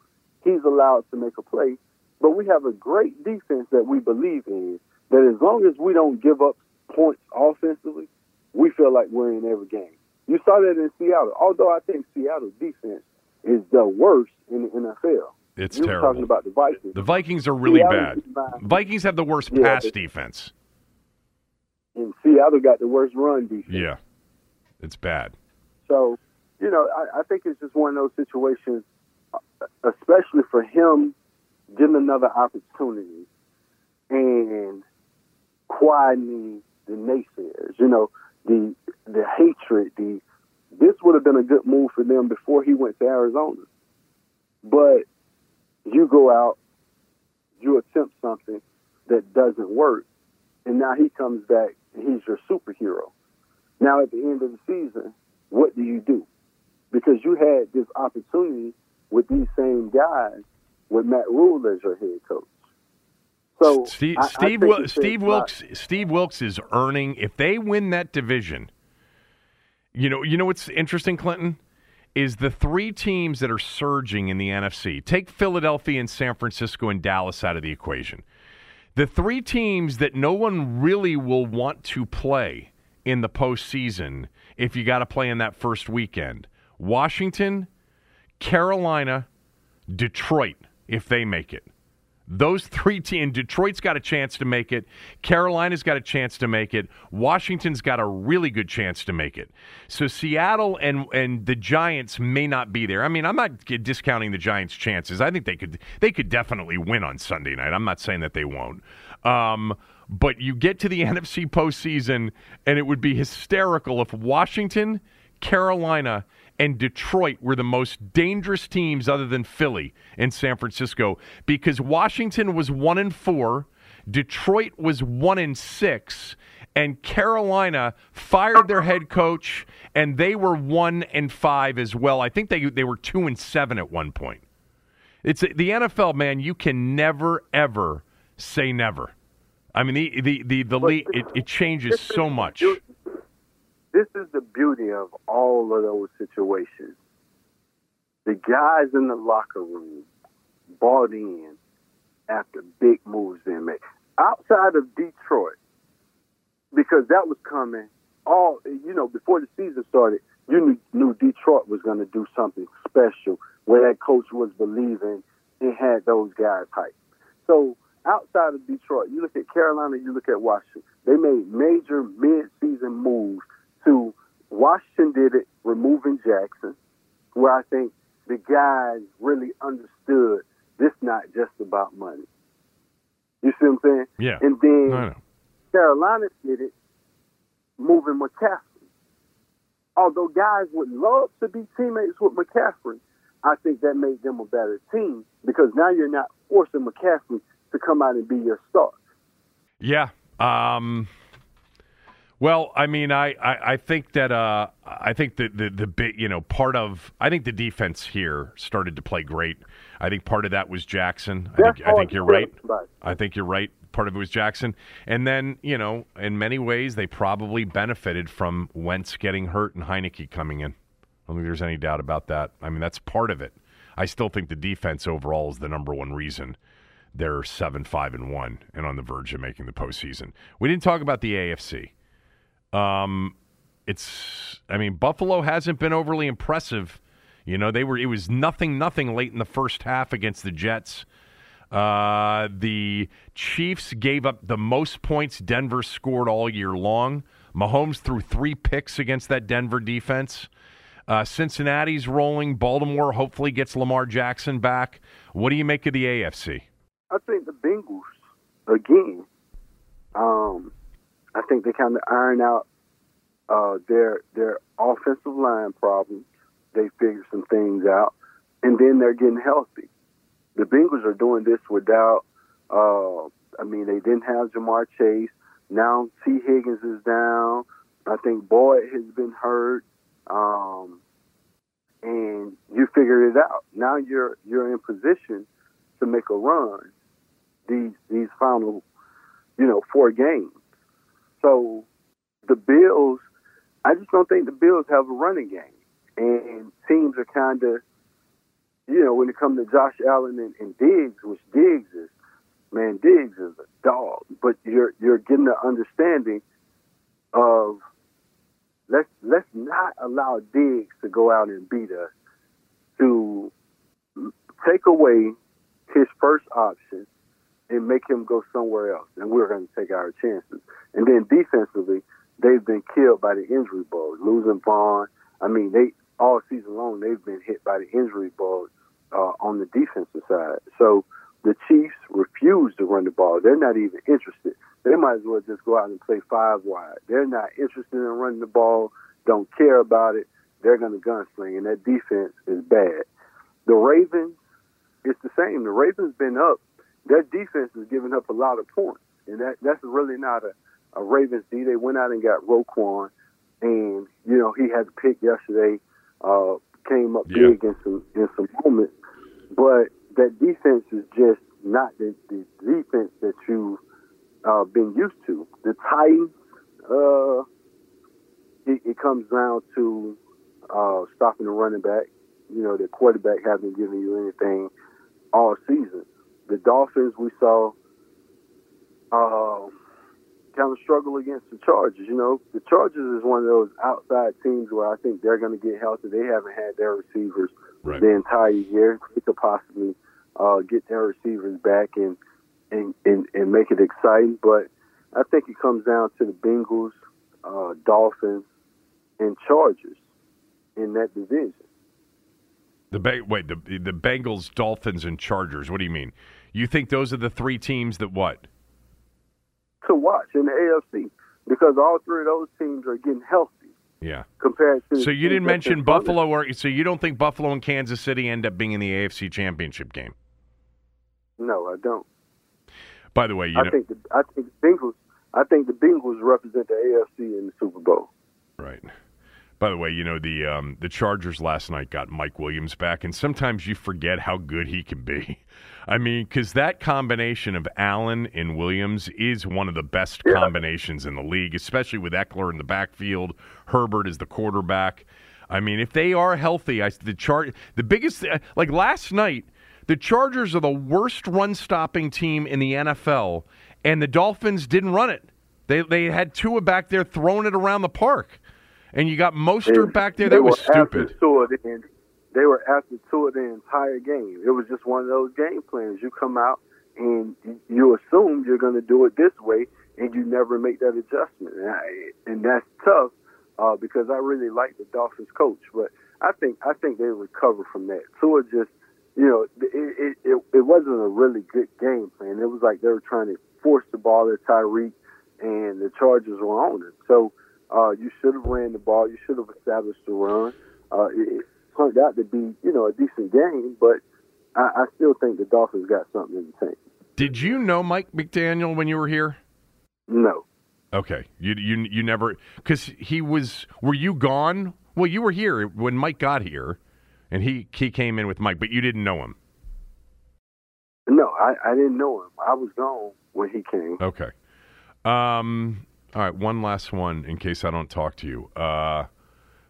he's allowed to make a play. But we have a great defense that we believe in. That as long as we don't give up points offensively, we feel like we're in every game. You saw that in Seattle. Although I think Seattle's defense is the worst in the NFL. It's you terrible. Talking about the Vikings. The Vikings are really Seattle's bad. Vikings have the worst Yeah, pass defense. and Seattle got the worst run defense. Yeah, it's bad. So, you know, I, I think it's just one of those situations, uh, especially for him getting another opportunity and quieting the naysayers. You know, the the hatred. The this would have been a good move for them before he went to Arizona, but you go out, you attempt something that doesn't work, and now he comes back he's your superhero. Now at the end of the season, what do you do? Because you had this opportunity with these same guys with Matt Rhule as your head coach. So Steve, I- I Steve, think Wil- Steve says a lot. Wilkes, Steve Wilkes is earning. If they win that division, you know, you know what's interesting, Clinton, is the three teams that are surging in the NFC. Take Philadelphia and San Francisco and Dallas out of the equation. The three teams that no one really will want to play in the postseason, if you got to play in that first weekend, Washington, Carolina, Detroit, if they make it. Those three teams, Detroit's got a chance to make it. Carolina's got a chance to make it. Washington's got a really good chance to make it. So Seattle and and the Giants may not be there. I mean, I'm not discounting the Giants' chances. I think they could they could definitely win on Sunday night. I'm not saying that they won't. Um, but you get to the NFC postseason, and it would be hysterical if Washington, Carolina, and Detroit were the most dangerous teams other than Philly and San Francisco because Washington was 1 and 4, Detroit was 1 and 6, and Carolina fired their head coach and they were 1 and 5 as well. I think they they were 2 and 7 at one point. It's the NFL, man, you can never ever say never. I mean, the the the, the league it, it changes so much. This is the beauty of all of those situations. The guys in the locker room bought in after big moves they made. Outside of Detroit, because that was coming all you know, before the season started, you knew, knew Detroit was gonna do something special where that coach was believing and had those guys hyped. So outside of Detroit, you look at Carolina, you look at Washington. They made major mid-season moves to Washington did it, removing Jackson, where I think the guys really understood this not just about money. You see what I'm saying? Yeah. And then. Carolina did it, moving McCaffrey. Although guys would love to be teammates with McCaffrey, I think that made them a better team because now you're not forcing McCaffrey to come out and be your star. Yeah. Um, well, I mean, I, I, I think that uh, I think that the the big you know part of I think the defense here started to play great. I think part of that was Jackson. I think, I think you're right. I think you're right. Part of it was Jackson. And then, you know, in many ways, they probably benefited from Wentz getting hurt and Heinicke coming in. I don't think there's any doubt about that. I mean, that's part of it. I still think the defense overall is the number one reason they're seven, five, and one, and on the verge of making the postseason. We didn't talk about the AFC. Um, it's, I mean, Buffalo hasn't been overly impressive. You know, they were it was nothing, nothing late in the first half against the Jets. Uh, the Chiefs gave up the most points Denver scored all year long. Mahomes threw three picks against that Denver defense. Uh, Cincinnati's rolling. Baltimore hopefully gets Lamar Jackson back. What do you make of the AFC? I think the Bengals again. Um, I think they kind of iron out uh, their their offensive line problems. They figure some things out, and then they're getting healthy. The Bengals are doing this without. Uh, I mean, they didn't have Ja'Marr Chase. Now Tee Higgins is down. I think Boyd has been hurt. Um, and you figured it out. Now you're you're in position to make a run these these final, you know, four games. So the Bills, I just don't think the Bills have a running game, and teams are kind of, you know, when it comes to Josh Allen and, and Diggs, which Diggs is, man, Diggs is a dog, but you're you're getting the understanding of let's let's not allow Diggs to go out and beat us to take away his first option and make him go somewhere else, and we're going to take our chances. And then defensively, they've been killed by the injury bug, losing Von. I mean, they all season long they've been hit by the injury bug uh, on the defensive side. So the Chiefs refuse to run the ball. They're not even interested. They might as well just go out and play five wide. They're not interested in running the ball. Don't care about it. They're going to gunsling, and that defense is bad. The Ravens, it's the same. The Ravens been up. Their defense is giving up a lot of points, and that that's really not a, a Ravens D. They went out and got Roquan, and you know he had a pick yesterday. Uh, came up Yeah. big in some in some moments, but that defense is just not the, the defense that you've uh, been used to. The Titans, uh, it, it comes down to uh, stopping the running back. You know, the quarterback hasn't given you anything all season. The Dolphins, we saw uh, kind of struggle against the Chargers. You know, the Chargers is one of those outside teams where I think they're going to get healthy. They haven't had their receivers Right. the entire year. They could possibly uh, get their receivers back and, and, and, and make it exciting. But I think it comes down to the Bengals, uh, Dolphins, and Chargers in that division. The ba- wait, the the Bengals, Dolphins, and Chargers. What do you mean? You think those are the three teams that what? to watch in the AFC because all three of those teams are getting healthy Yeah. compared to. So you didn't mention. Buffalo, or so you don't think Buffalo and Kansas City end up being in the AFC Championship game? No, I don't. By the way, you I know, think the I think the Bengals. I think the Bengals represent the AFC in the Super Bowl. Right. By the way, you know the um, the Chargers last night got Mike Williams back, and sometimes you forget how good he can be. I mean, because that combination of Allen and Williams is one of the best combinations in the league, especially with Ekeler in the backfield. Herbert is the quarterback. I mean, if they are healthy, I the chart the biggest like last night, the Chargers are the worst run stopping team in the NFL, and the Dolphins didn't run it. They they had Tua back there throwing it around the park, and you got Mostert back there. That was stupid. The, they were after Tua the entire game. It was just one of those game plans. You come out and you assume you're going to do it this way, and you never make that adjustment. And, I, and that's tough uh, because I really like the Dolphins coach, but I think I think they recover from that. Tua just, you know, it it, it, it wasn't a really good game plan. It was like they were trying to force the ball at Tyreek, and the Chargers were on it. So uh, you should have ran the ball. You should have established the run. Uh, it, it turned out to be, you know, a decent game, but I, I still think the Dolphins got something in the tank. Did you know Mike McDaniel when you were here? No, Okay, you you you never because he was. Were you gone? Well, you were here when Mike got here, and he he came in with Mike, but you didn't know him. No, I, I didn't know him. I was gone when he came. Okay. Um, all right, one last one in case I don't talk to you. Uh,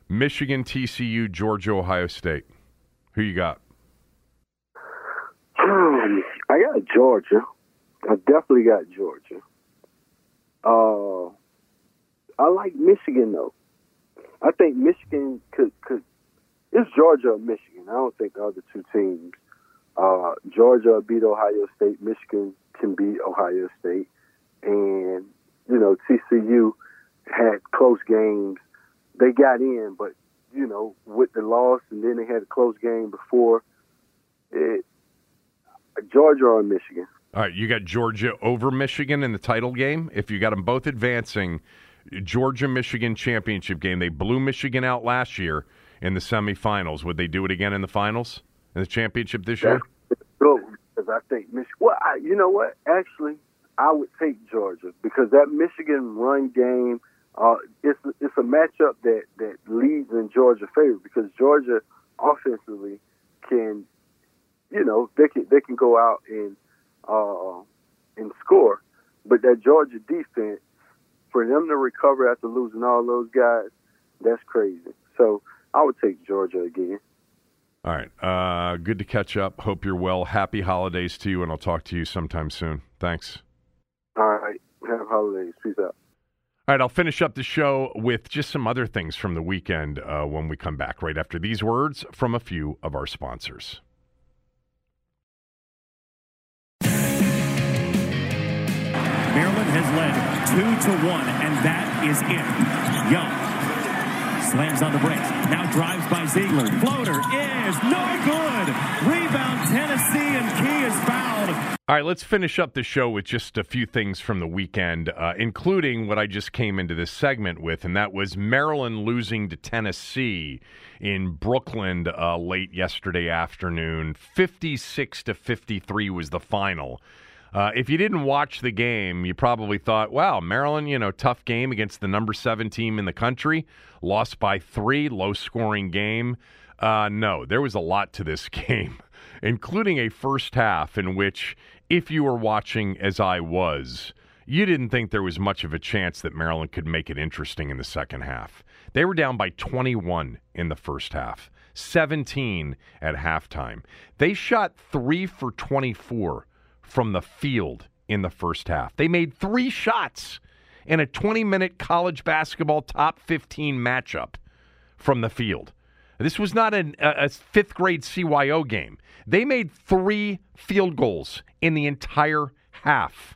Michigan, TCU, Georgia, Ohio State. Who you got? Um, I got Georgia. I definitely got Georgia. Uh, I like Michigan though. I think Michigan could could. It's Georgia or Michigan. I don't think the other two teams. Uh, Georgia beat Ohio State. Michigan can beat Ohio State, and you know TCU had close games. They got in, but you know with the loss, and then they had a close game before. It, Georgia or Michigan. All right, you got Georgia over Michigan in the title game. If you got them both advancing, Georgia Michigan championship game. They blew Michigan out last year in the semifinals. Would they do it again in the finals in the championship this year? Because I think Michigan. Well, I, you know what? Actually, I would take Georgia because that Michigan run game. Uh, it's it's a matchup that that leads in Georgia favor because Georgia offensively can, you know, they can they can go out and uh, and score, but that Georgia defense for them to recover after losing all those guys, that's crazy. So I would take Georgia again. All right. Uh, good to catch up. Hope you're well. Happy holidays to you, and I'll talk to you sometime soon. Thanks. All right. Have holidays. Peace out. All right, I'll finish up the show with just some other things from the weekend uh, when we come back, right after these words from a few of our sponsors. Maryland has led two to one, and that is it. Young slams on the brakes. Now drives by Zeigler. Floater is no good. Rebound Tennessee, and Key is fouled. All right, let's finish up the show with just a few things from the weekend, uh, including what I just came into this segment with, and that was Maryland losing to Tennessee in Brooklyn uh, late yesterday afternoon. 56 to 53 was the final. Uh, if you didn't watch the game, you probably thought, wow, Maryland, you know, tough game against the number seven team in the country, lost by three, low scoring game. Uh, no, there was a lot to this game, including a first half in which, if you were watching as I was, you didn't think there was much of a chance that Maryland could make it interesting in the second half. They were down by 21 in the first half, 17 at halftime. They shot three for 24 from the field in the first half. They made three shots in a 20 minute college basketball top 15 matchup from the field. This was not an, a, a fifth grade CYO game. They made three field goals in the entire half.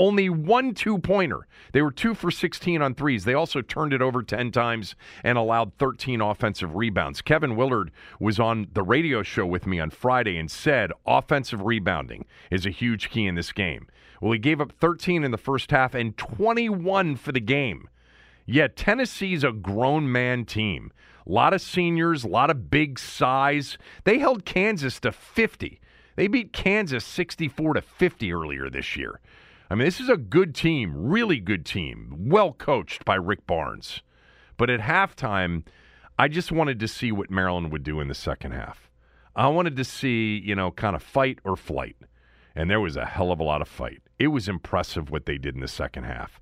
Only one two pointer. They were two for 16 on threes. They also turned it over 10 times and allowed 13 offensive rebounds. Kevin Willard was on the radio show with me on Friday and said offensive rebounding is a huge key in this game. Well, he gave up 13 in the first half and 21 for the game. Yet Tennessee's a grown man team. A lot of seniors, a lot of big size. They held Kansas to 50. They beat Kansas 64 to 50 earlier this year. I mean, this is a good team, really good team, well coached by Rick Barnes. But at halftime, I just wanted to see what Maryland would do in the second half. I wanted to see, you know, kind of fight or flight. And there was a hell of a lot of fight. It was impressive what they did in the second half.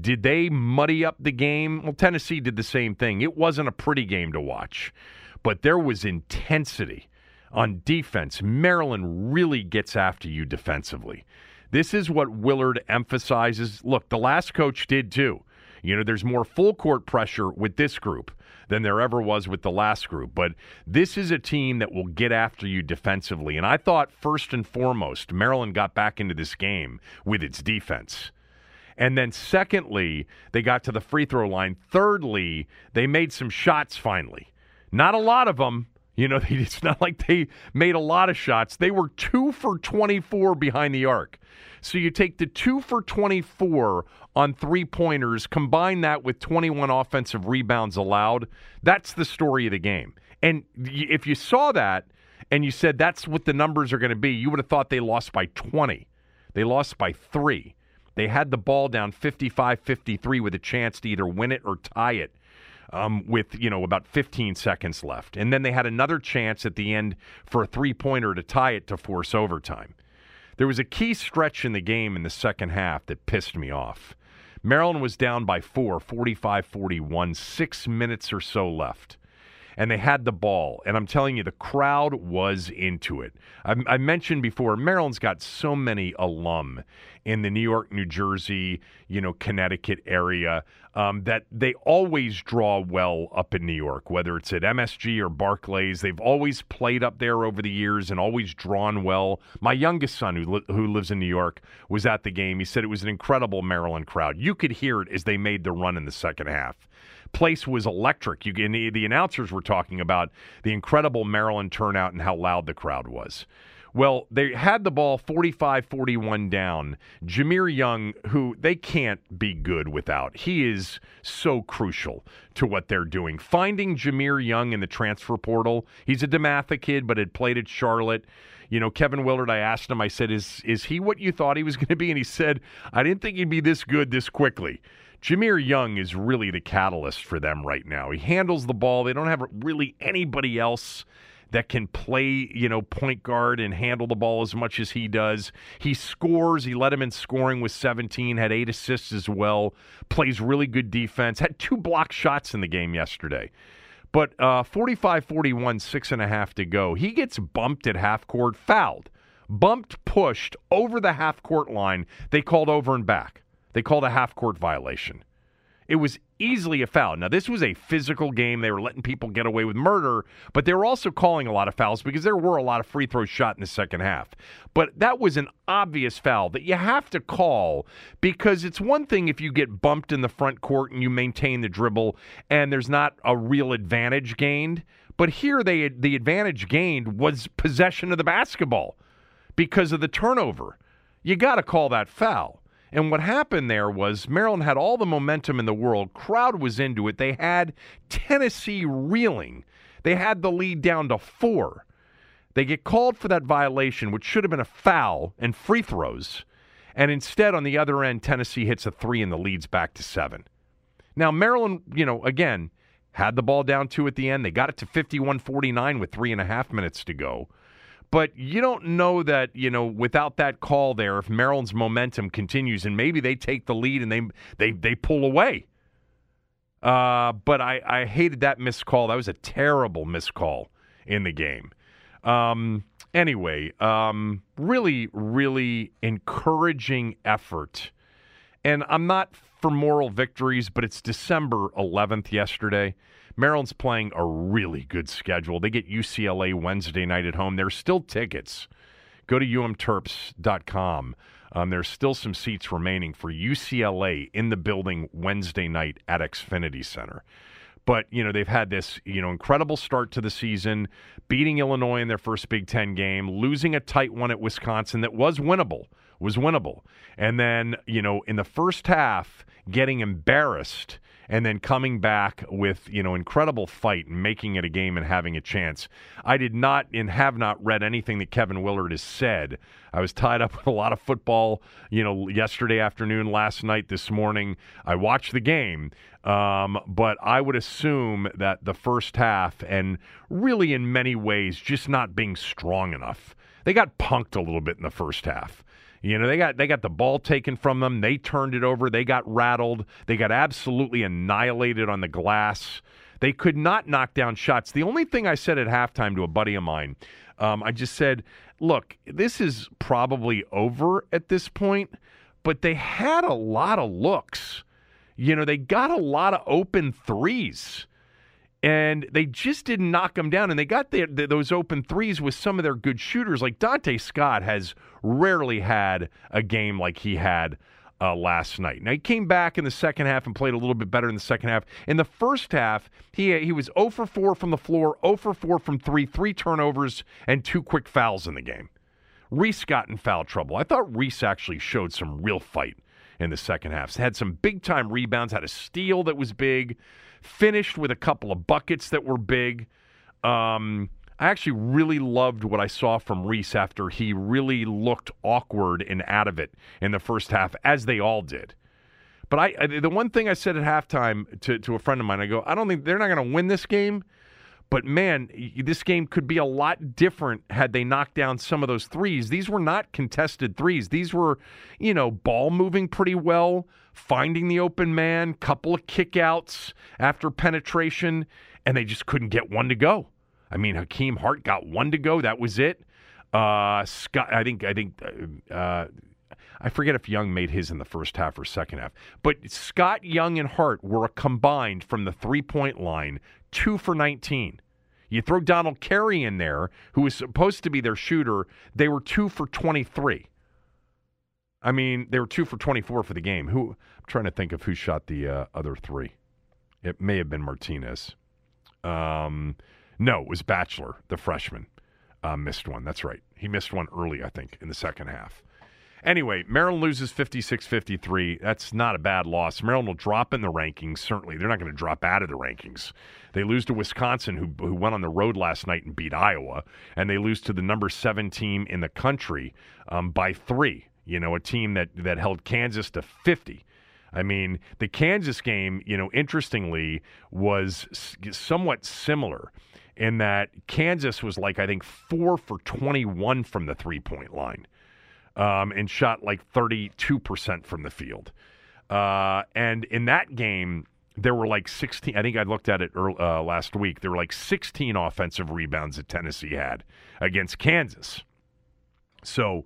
Did they muddy up the game? Well, Tennessee did the same thing. It wasn't a pretty game to watch, but there was intensity on defense. Maryland really gets after you defensively. This is what Willard emphasizes. Look, the last coach did too. You know, there's more full court pressure with this group than there ever was with the last group. But this is a team that will get after you defensively. And I thought, first and foremost, Maryland got back into this game with its defense. And then, secondly, they got to the free throw line. Thirdly, they made some shots finally. Not a lot of them. You know, it's not like they made a lot of shots. They were two for 24 behind the arc. So you take the two for 24 on three pointers, combine that with 21 offensive rebounds allowed. That's the story of the game. And if you saw that and you said that's what the numbers are going to be, you would have thought they lost by 20. They lost by three. They had the ball down 55 53 with a chance to either win it or tie it. Um, with you know about 15 seconds left, and then they had another chance at the end for a three-pointer to tie it to force overtime. There was a key stretch in the game in the second half that pissed me off. Maryland was down by four, 45 41, six minutes or so left. And they had the ball. And I'm telling you, the crowd was into it. I, I mentioned before, Maryland's got so many alum in the New York, New Jersey, you know, Connecticut area um, that they always draw well up in New York, whether it's at MSG or Barclays. They've always played up there over the years and always drawn well. My youngest son, who, li- who lives in New York, was at the game. He said it was an incredible Maryland crowd. You could hear it as they made the run in the second half place was electric. You the, the announcers were talking about the incredible Maryland turnout and how loud the crowd was. Well, they had the ball 45 41 down. Jahmir Young, who they can't be good without, he is so crucial to what they're doing. Finding Jahmir Young in the transfer portal, he's a DeMatha kid, but had played at Charlotte. You know, Kevin Willard, I asked him, I said, is, is he what you thought he was going to be? And he said, I didn't think he'd be this good this quickly. Jahmir Young is really the catalyst for them right now. He handles the ball. They don't have really anybody else that can play, you know, point guard and handle the ball as much as he does. He scores. He led him in scoring with 17, had eight assists as well, plays really good defense, had two block shots in the game yesterday. But uh, 45 41, six and a half to go. He gets bumped at half court, fouled, bumped, pushed over the half court line. They called over and back. They called a half court violation. It was easily a foul. Now, this was a physical game. They were letting people get away with murder, but they were also calling a lot of fouls because there were a lot of free throws shot in the second half. But that was an obvious foul that you have to call because it's one thing if you get bumped in the front court and you maintain the dribble and there's not a real advantage gained. But here, they the advantage gained was possession of the basketball because of the turnover. You got to call that foul. And what happened there was Maryland had all the momentum in the world. Crowd was into it. They had Tennessee reeling. They had the lead down to four. They get called for that violation, which should have been a foul and free throws. And instead, on the other end, Tennessee hits a three and the lead's back to seven. Now, Maryland, you know, again, had the ball down two at the end. They got it to 51 49 with three and a half minutes to go. But you don't know that, you know, without that call there, if Maryland's momentum continues and maybe they take the lead and they they they pull away. Uh, but I, I hated that missed call. That was a terrible missed call in the game. Um, anyway, um, really, really encouraging effort. And I'm not for moral victories, but it's December 11th yesterday. Maryland's playing a really good schedule. They get UCLA Wednesday night at home. There's still tickets. Go to umterps.com. Um, there's still some seats remaining for UCLA in the building Wednesday night at Xfinity Center. But, you know, they've had this, you know, incredible start to the season, beating Illinois in their first Big Ten game, losing a tight one at Wisconsin that was winnable, was winnable. And then, you know, in the first half, getting embarrassed and then coming back with you know incredible fight and making it a game and having a chance. I did not and have not read anything that Kevin Willard has said. I was tied up with a lot of football, you know, yesterday afternoon, last night, this morning. I watched the game, um, but I would assume that the first half and really in many ways just not being strong enough. They got punked a little bit in the first half. You know, they got they got the ball taken from them. They turned it over. They got rattled. They got absolutely annihilated on the glass. They could not knock down shots. The only thing I said at halftime to a buddy of mine, um, I just said, "Look, this is probably over at this point." But they had a lot of looks. You know, they got a lot of open threes and they just didn't knock them down. And they got those open threes with some of their good shooters. Like Donta Scott has rarely had a game like he had uh, last night. Now he came back in the second half and played a little bit better in the second half. In the first half, he he was 0 for 4 from the floor, 0 for 4 from three, three turnovers, and two quick fouls in the game. Reese got in foul trouble. I thought Reese actually showed some real fight in the second half. Had some big time rebounds, had a steal that was big finished with a couple of buckets that were big. Um, I actually really loved what I saw from Reese after he really looked awkward and out of it in the first half, as they all did. But I, the one thing I said at halftime to, to a friend of mine, I go, I don't think they're not going to win this game, But man, this game could be a lot different had they knocked down some of those threes. These were not contested threes. These were, you know, ball moving pretty well, finding the open man, couple of kickouts after penetration, and they just couldn't get one to go. I mean, Hakim Hart got one to go. That was it. Uh, Scott, I think, I think, uh, I forget if Young made his in the first half or second half, but Scott, Young, and Hart were combined from the three point line, two for 19. You throw Donald Carey in there, who was supposed to be their shooter, they were two for 23. I mean, they were two for 24 for the game. Who I'm trying to think of who shot the uh, other three. It may have been Martinez. Um, no, it was Batchelor, the freshman, uh, missed one. That's right. He missed one early, I think, in the second half. Anyway, Maryland loses 56 53. That's not a bad loss. Maryland will drop in the rankings, certainly. They're not going to drop out of the rankings. They lose to Wisconsin, who, who went on the road last night and beat Iowa, and they lose to the number seven team in the country um, by three. You know, a team that, that held Kansas to 50. I mean, the Kansas game, you know, interestingly, was somewhat similar in that Kansas was like, I think, four for 21 from the three point line um, and shot like 32% from the field. Uh, and in that game, there were like 16. I think I looked at it early, uh, last week. There were like 16 offensive rebounds that Tennessee had against Kansas. So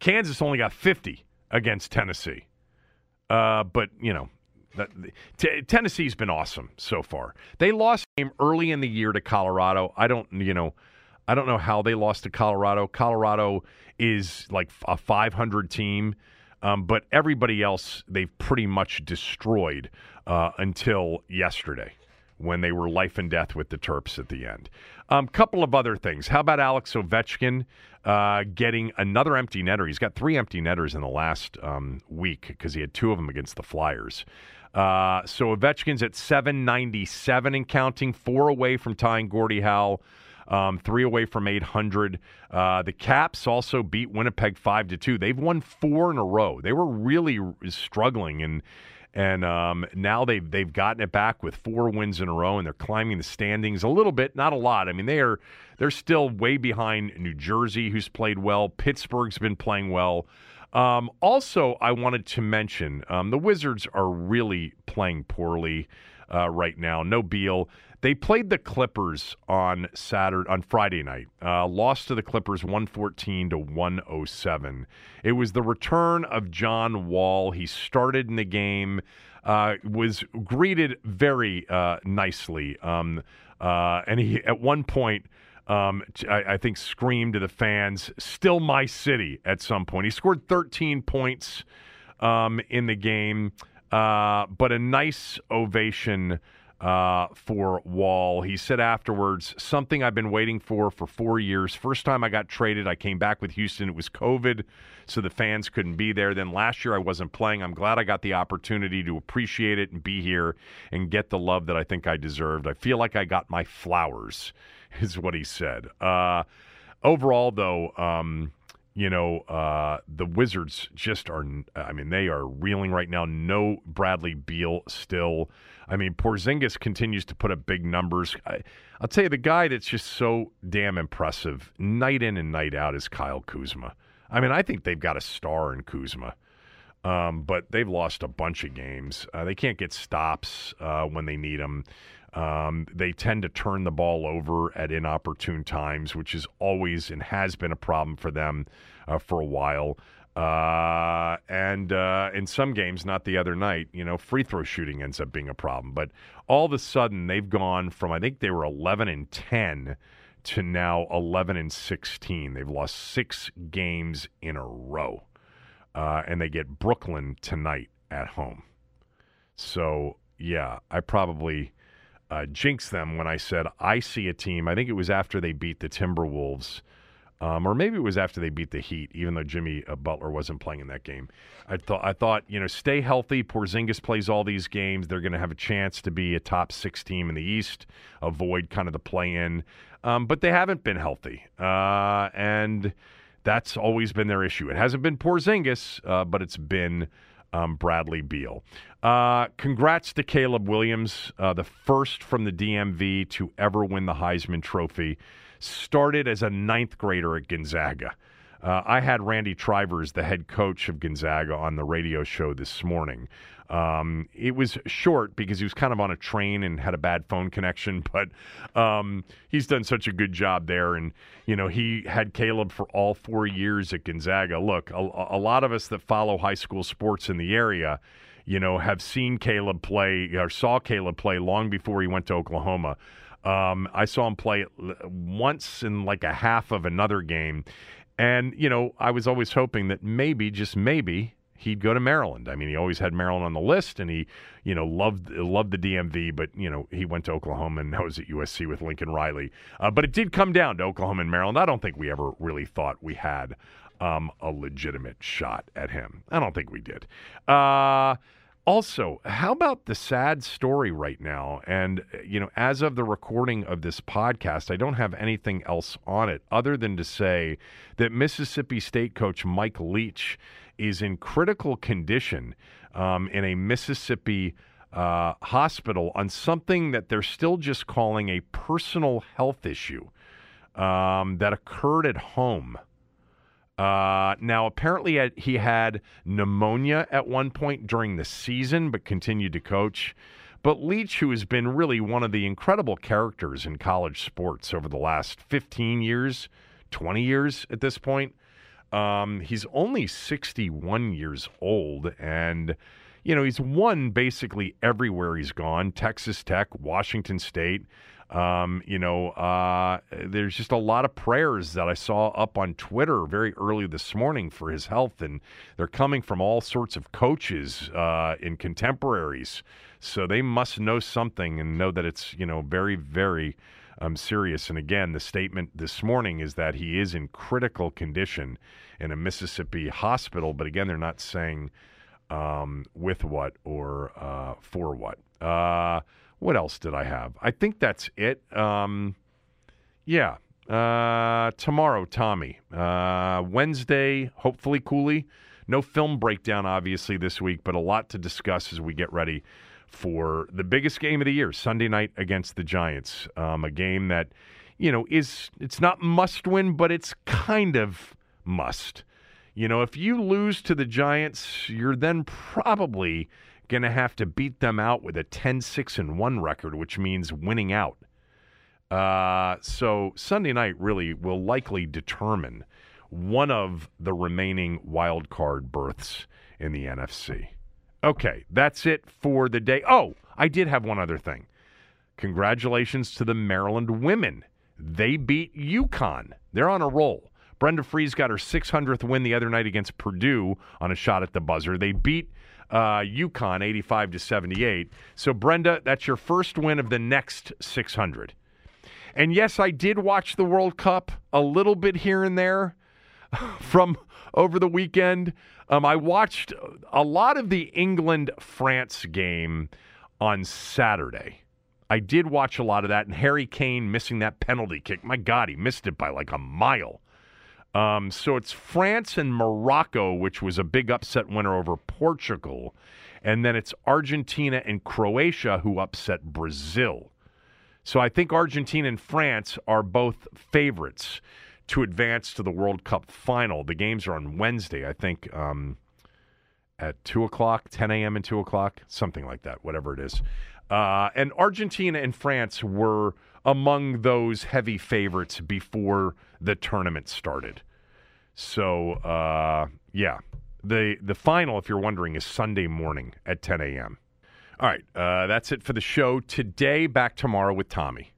Kansas only got 50 against Tennessee. Uh, but, you know, that, t- Tennessee's been awesome so far. They lost game early in the year to Colorado. I don't, you know, I don't know how they lost to Colorado. Colorado is like a 500 team, um, but everybody else they've pretty much destroyed uh, until yesterday when they were life and death with the Terps at the end. A um, couple of other things. How about Alex Ovechkin uh, getting another empty netter? He's got three empty netters in the last um, week because he had two of them against the Flyers. Uh, so Ovechkin's at 797 and counting, four away from tying Gordie Howe um, three away from 800. Uh, the Caps also beat Winnipeg five to two. They've won four in a row. They were really struggling and. And um, now they've they've gotten it back with four wins in a row, and they're climbing the standings a little bit, not a lot. I mean, they are they're still way behind New Jersey, who's played well. Pittsburgh's been playing well. Um, also, I wanted to mention um, the Wizards are really playing poorly uh, right now. No Beal. They played the Clippers on Saturday on Friday night. Uh, lost to the Clippers 114 to 107. It was the return of John Wall. He started in the game. Uh, was greeted very uh, nicely, um, uh, and he at one point. Um, I, I, think screamed to the fans, "Still my city!" At some point, he scored 13 points um, in the game, uh, but a nice ovation uh, for Wall. He said afterwards, something I've been waiting for for four years. First time I got traded, I came back with Houston. It was COVID, so the fans couldn't be there. Then last year I wasn't playing. I'm glad I got the opportunity to appreciate it and be here and get the love that I think I deserved. I feel like I got my flowers, is what he said. Uh, overall, though, um, you know, uh, the Wizards just are, I mean, they are reeling right now. No Bradley Beal still. I mean, Porzingis continues to put up big numbers. I, will tell you, the guy that's just so damn impressive night in and night out is Kyle Kuzma. I mean, I think they've got a star in Kuzma. Um, but they've lost a bunch of games. Uh, they can't get stops uh, when they need them. Um, they tend to turn the ball over at inopportune times, which is always and has been a problem for them uh, for a while. Uh, and uh, in some games, not the other night, you know, free throw shooting ends up being a problem. But all of a sudden, they've gone from I think they were 11 and 10 to now 11 and 16. They've lost six games in a row, uh, and they get Brooklyn tonight at home. So yeah, I probably uh, jinxed them when I said I see a team. I think it was after they beat the Timberwolves, um, or maybe it was after they beat the Heat. Even though Jimmy uh, Butler wasn't playing in that game, I thought I thought you know stay healthy. Porzingis plays all these games. They're going to have a chance to be a top six team in the East. Avoid kind of the play in, um, but they haven't been healthy, uh, and that's always been their issue. It hasn't been Porzingis, uh, but it's been um, Bradley Beal. Uh, congrats to Caleb Williams, uh, the first from the DMV to ever win the Heisman Trophy. Started as a ninth grader at Gonzaga. Uh, I had Randy Trivers, the head coach of Gonzaga, on the radio show this morning. Um, it was short because he was kind of on a train and had a bad phone connection, but um, he's done such a good job there. And, you know, he had Caleb for all four years at Gonzaga. Look, a, a lot of us that follow high school sports in the area, you know, have seen Caleb play or saw Caleb play long before he went to Oklahoma. Um, I saw him play once in like a half of another game. And, you know, I was always hoping that maybe, just maybe, he'd go to Maryland. I mean, he always had Maryland on the list, and he, you know, loved loved the DMV. But you know, he went to Oklahoma and now was at USC with Lincoln Riley. Uh, but it did come down to Oklahoma and Maryland. I don't think we ever really thought we had um, a legitimate shot at him. I don't think we did. Uh, also, how about the sad story right now? And, you know, as of the recording of this podcast, I don't have anything else on it other than to say that Mississippi State coach Mike Leach is in critical condition um, in a Mississippi uh, hospital on something that they're still just calling a personal health issue um, that occurred at home. Uh, now, apparently, he had pneumonia at one point during the season, but continued to coach. But Leach, who has been really one of the incredible characters in college sports over the last 15 years, 20 years at this point, um, he's only 61 years old, and you know he's won basically everywhere he's gone: Texas Tech, Washington State. Um, you know, uh, there's just a lot of prayers that I saw up on Twitter very early this morning for his health, and they're coming from all sorts of coaches uh, and contemporaries. So they must know something and know that it's you know very, very um, serious. And again, the statement this morning is that he is in critical condition in a Mississippi hospital. But again, they're not saying um, with what or uh, for what. Uh, what else did I have? I think that's it. Um, yeah. Uh, tomorrow, Tommy. Uh, Wednesday, hopefully, Cooley. No film breakdown, obviously, this week, but a lot to discuss as we get ready for the biggest game of the year, Sunday night against the Giants. Um, a game that, you know, is it's not must win, but it's kind of must. You know, if you lose to the Giants, you're then probably going to have to beat them out with a 10 6 and 1 record, which means winning out. Uh, so Sunday night really will likely determine one of the remaining wild card berths in the NFC. Okay, that's it for the day. Oh, I did have one other thing. Congratulations to the Maryland women. They beat UConn. They're on a roll. Brenda Frese got her 600th win the other night against Purdue on a shot at the buzzer. They beat uh, UConn 85 to 78. So, Brenda, that's your first win of the next 600. And yes, I did watch the World Cup a little bit here and there from over the weekend. Um, I watched a lot of the England France game on Saturday. I did watch a lot of that, and Harry Kane missing that penalty kick. My God, he missed it by like a mile. Um, so it's France and Morocco, which was a big upset winner over Portugal. And then it's Argentina and Croatia who upset Brazil. So I think Argentina and France are both favorites to advance to the World Cup final. The games are on Wednesday, I think, um, at 2 o'clock, 10 a.m. and 2 o'clock, something like that, whatever it is. Uh, and Argentina and France were among those heavy favorites before the tournament started. So, uh, yeah, the the final, if you're wondering, is Sunday morning at 10 a.m. All right, uh, that's it for the show today. Back tomorrow with Tommy.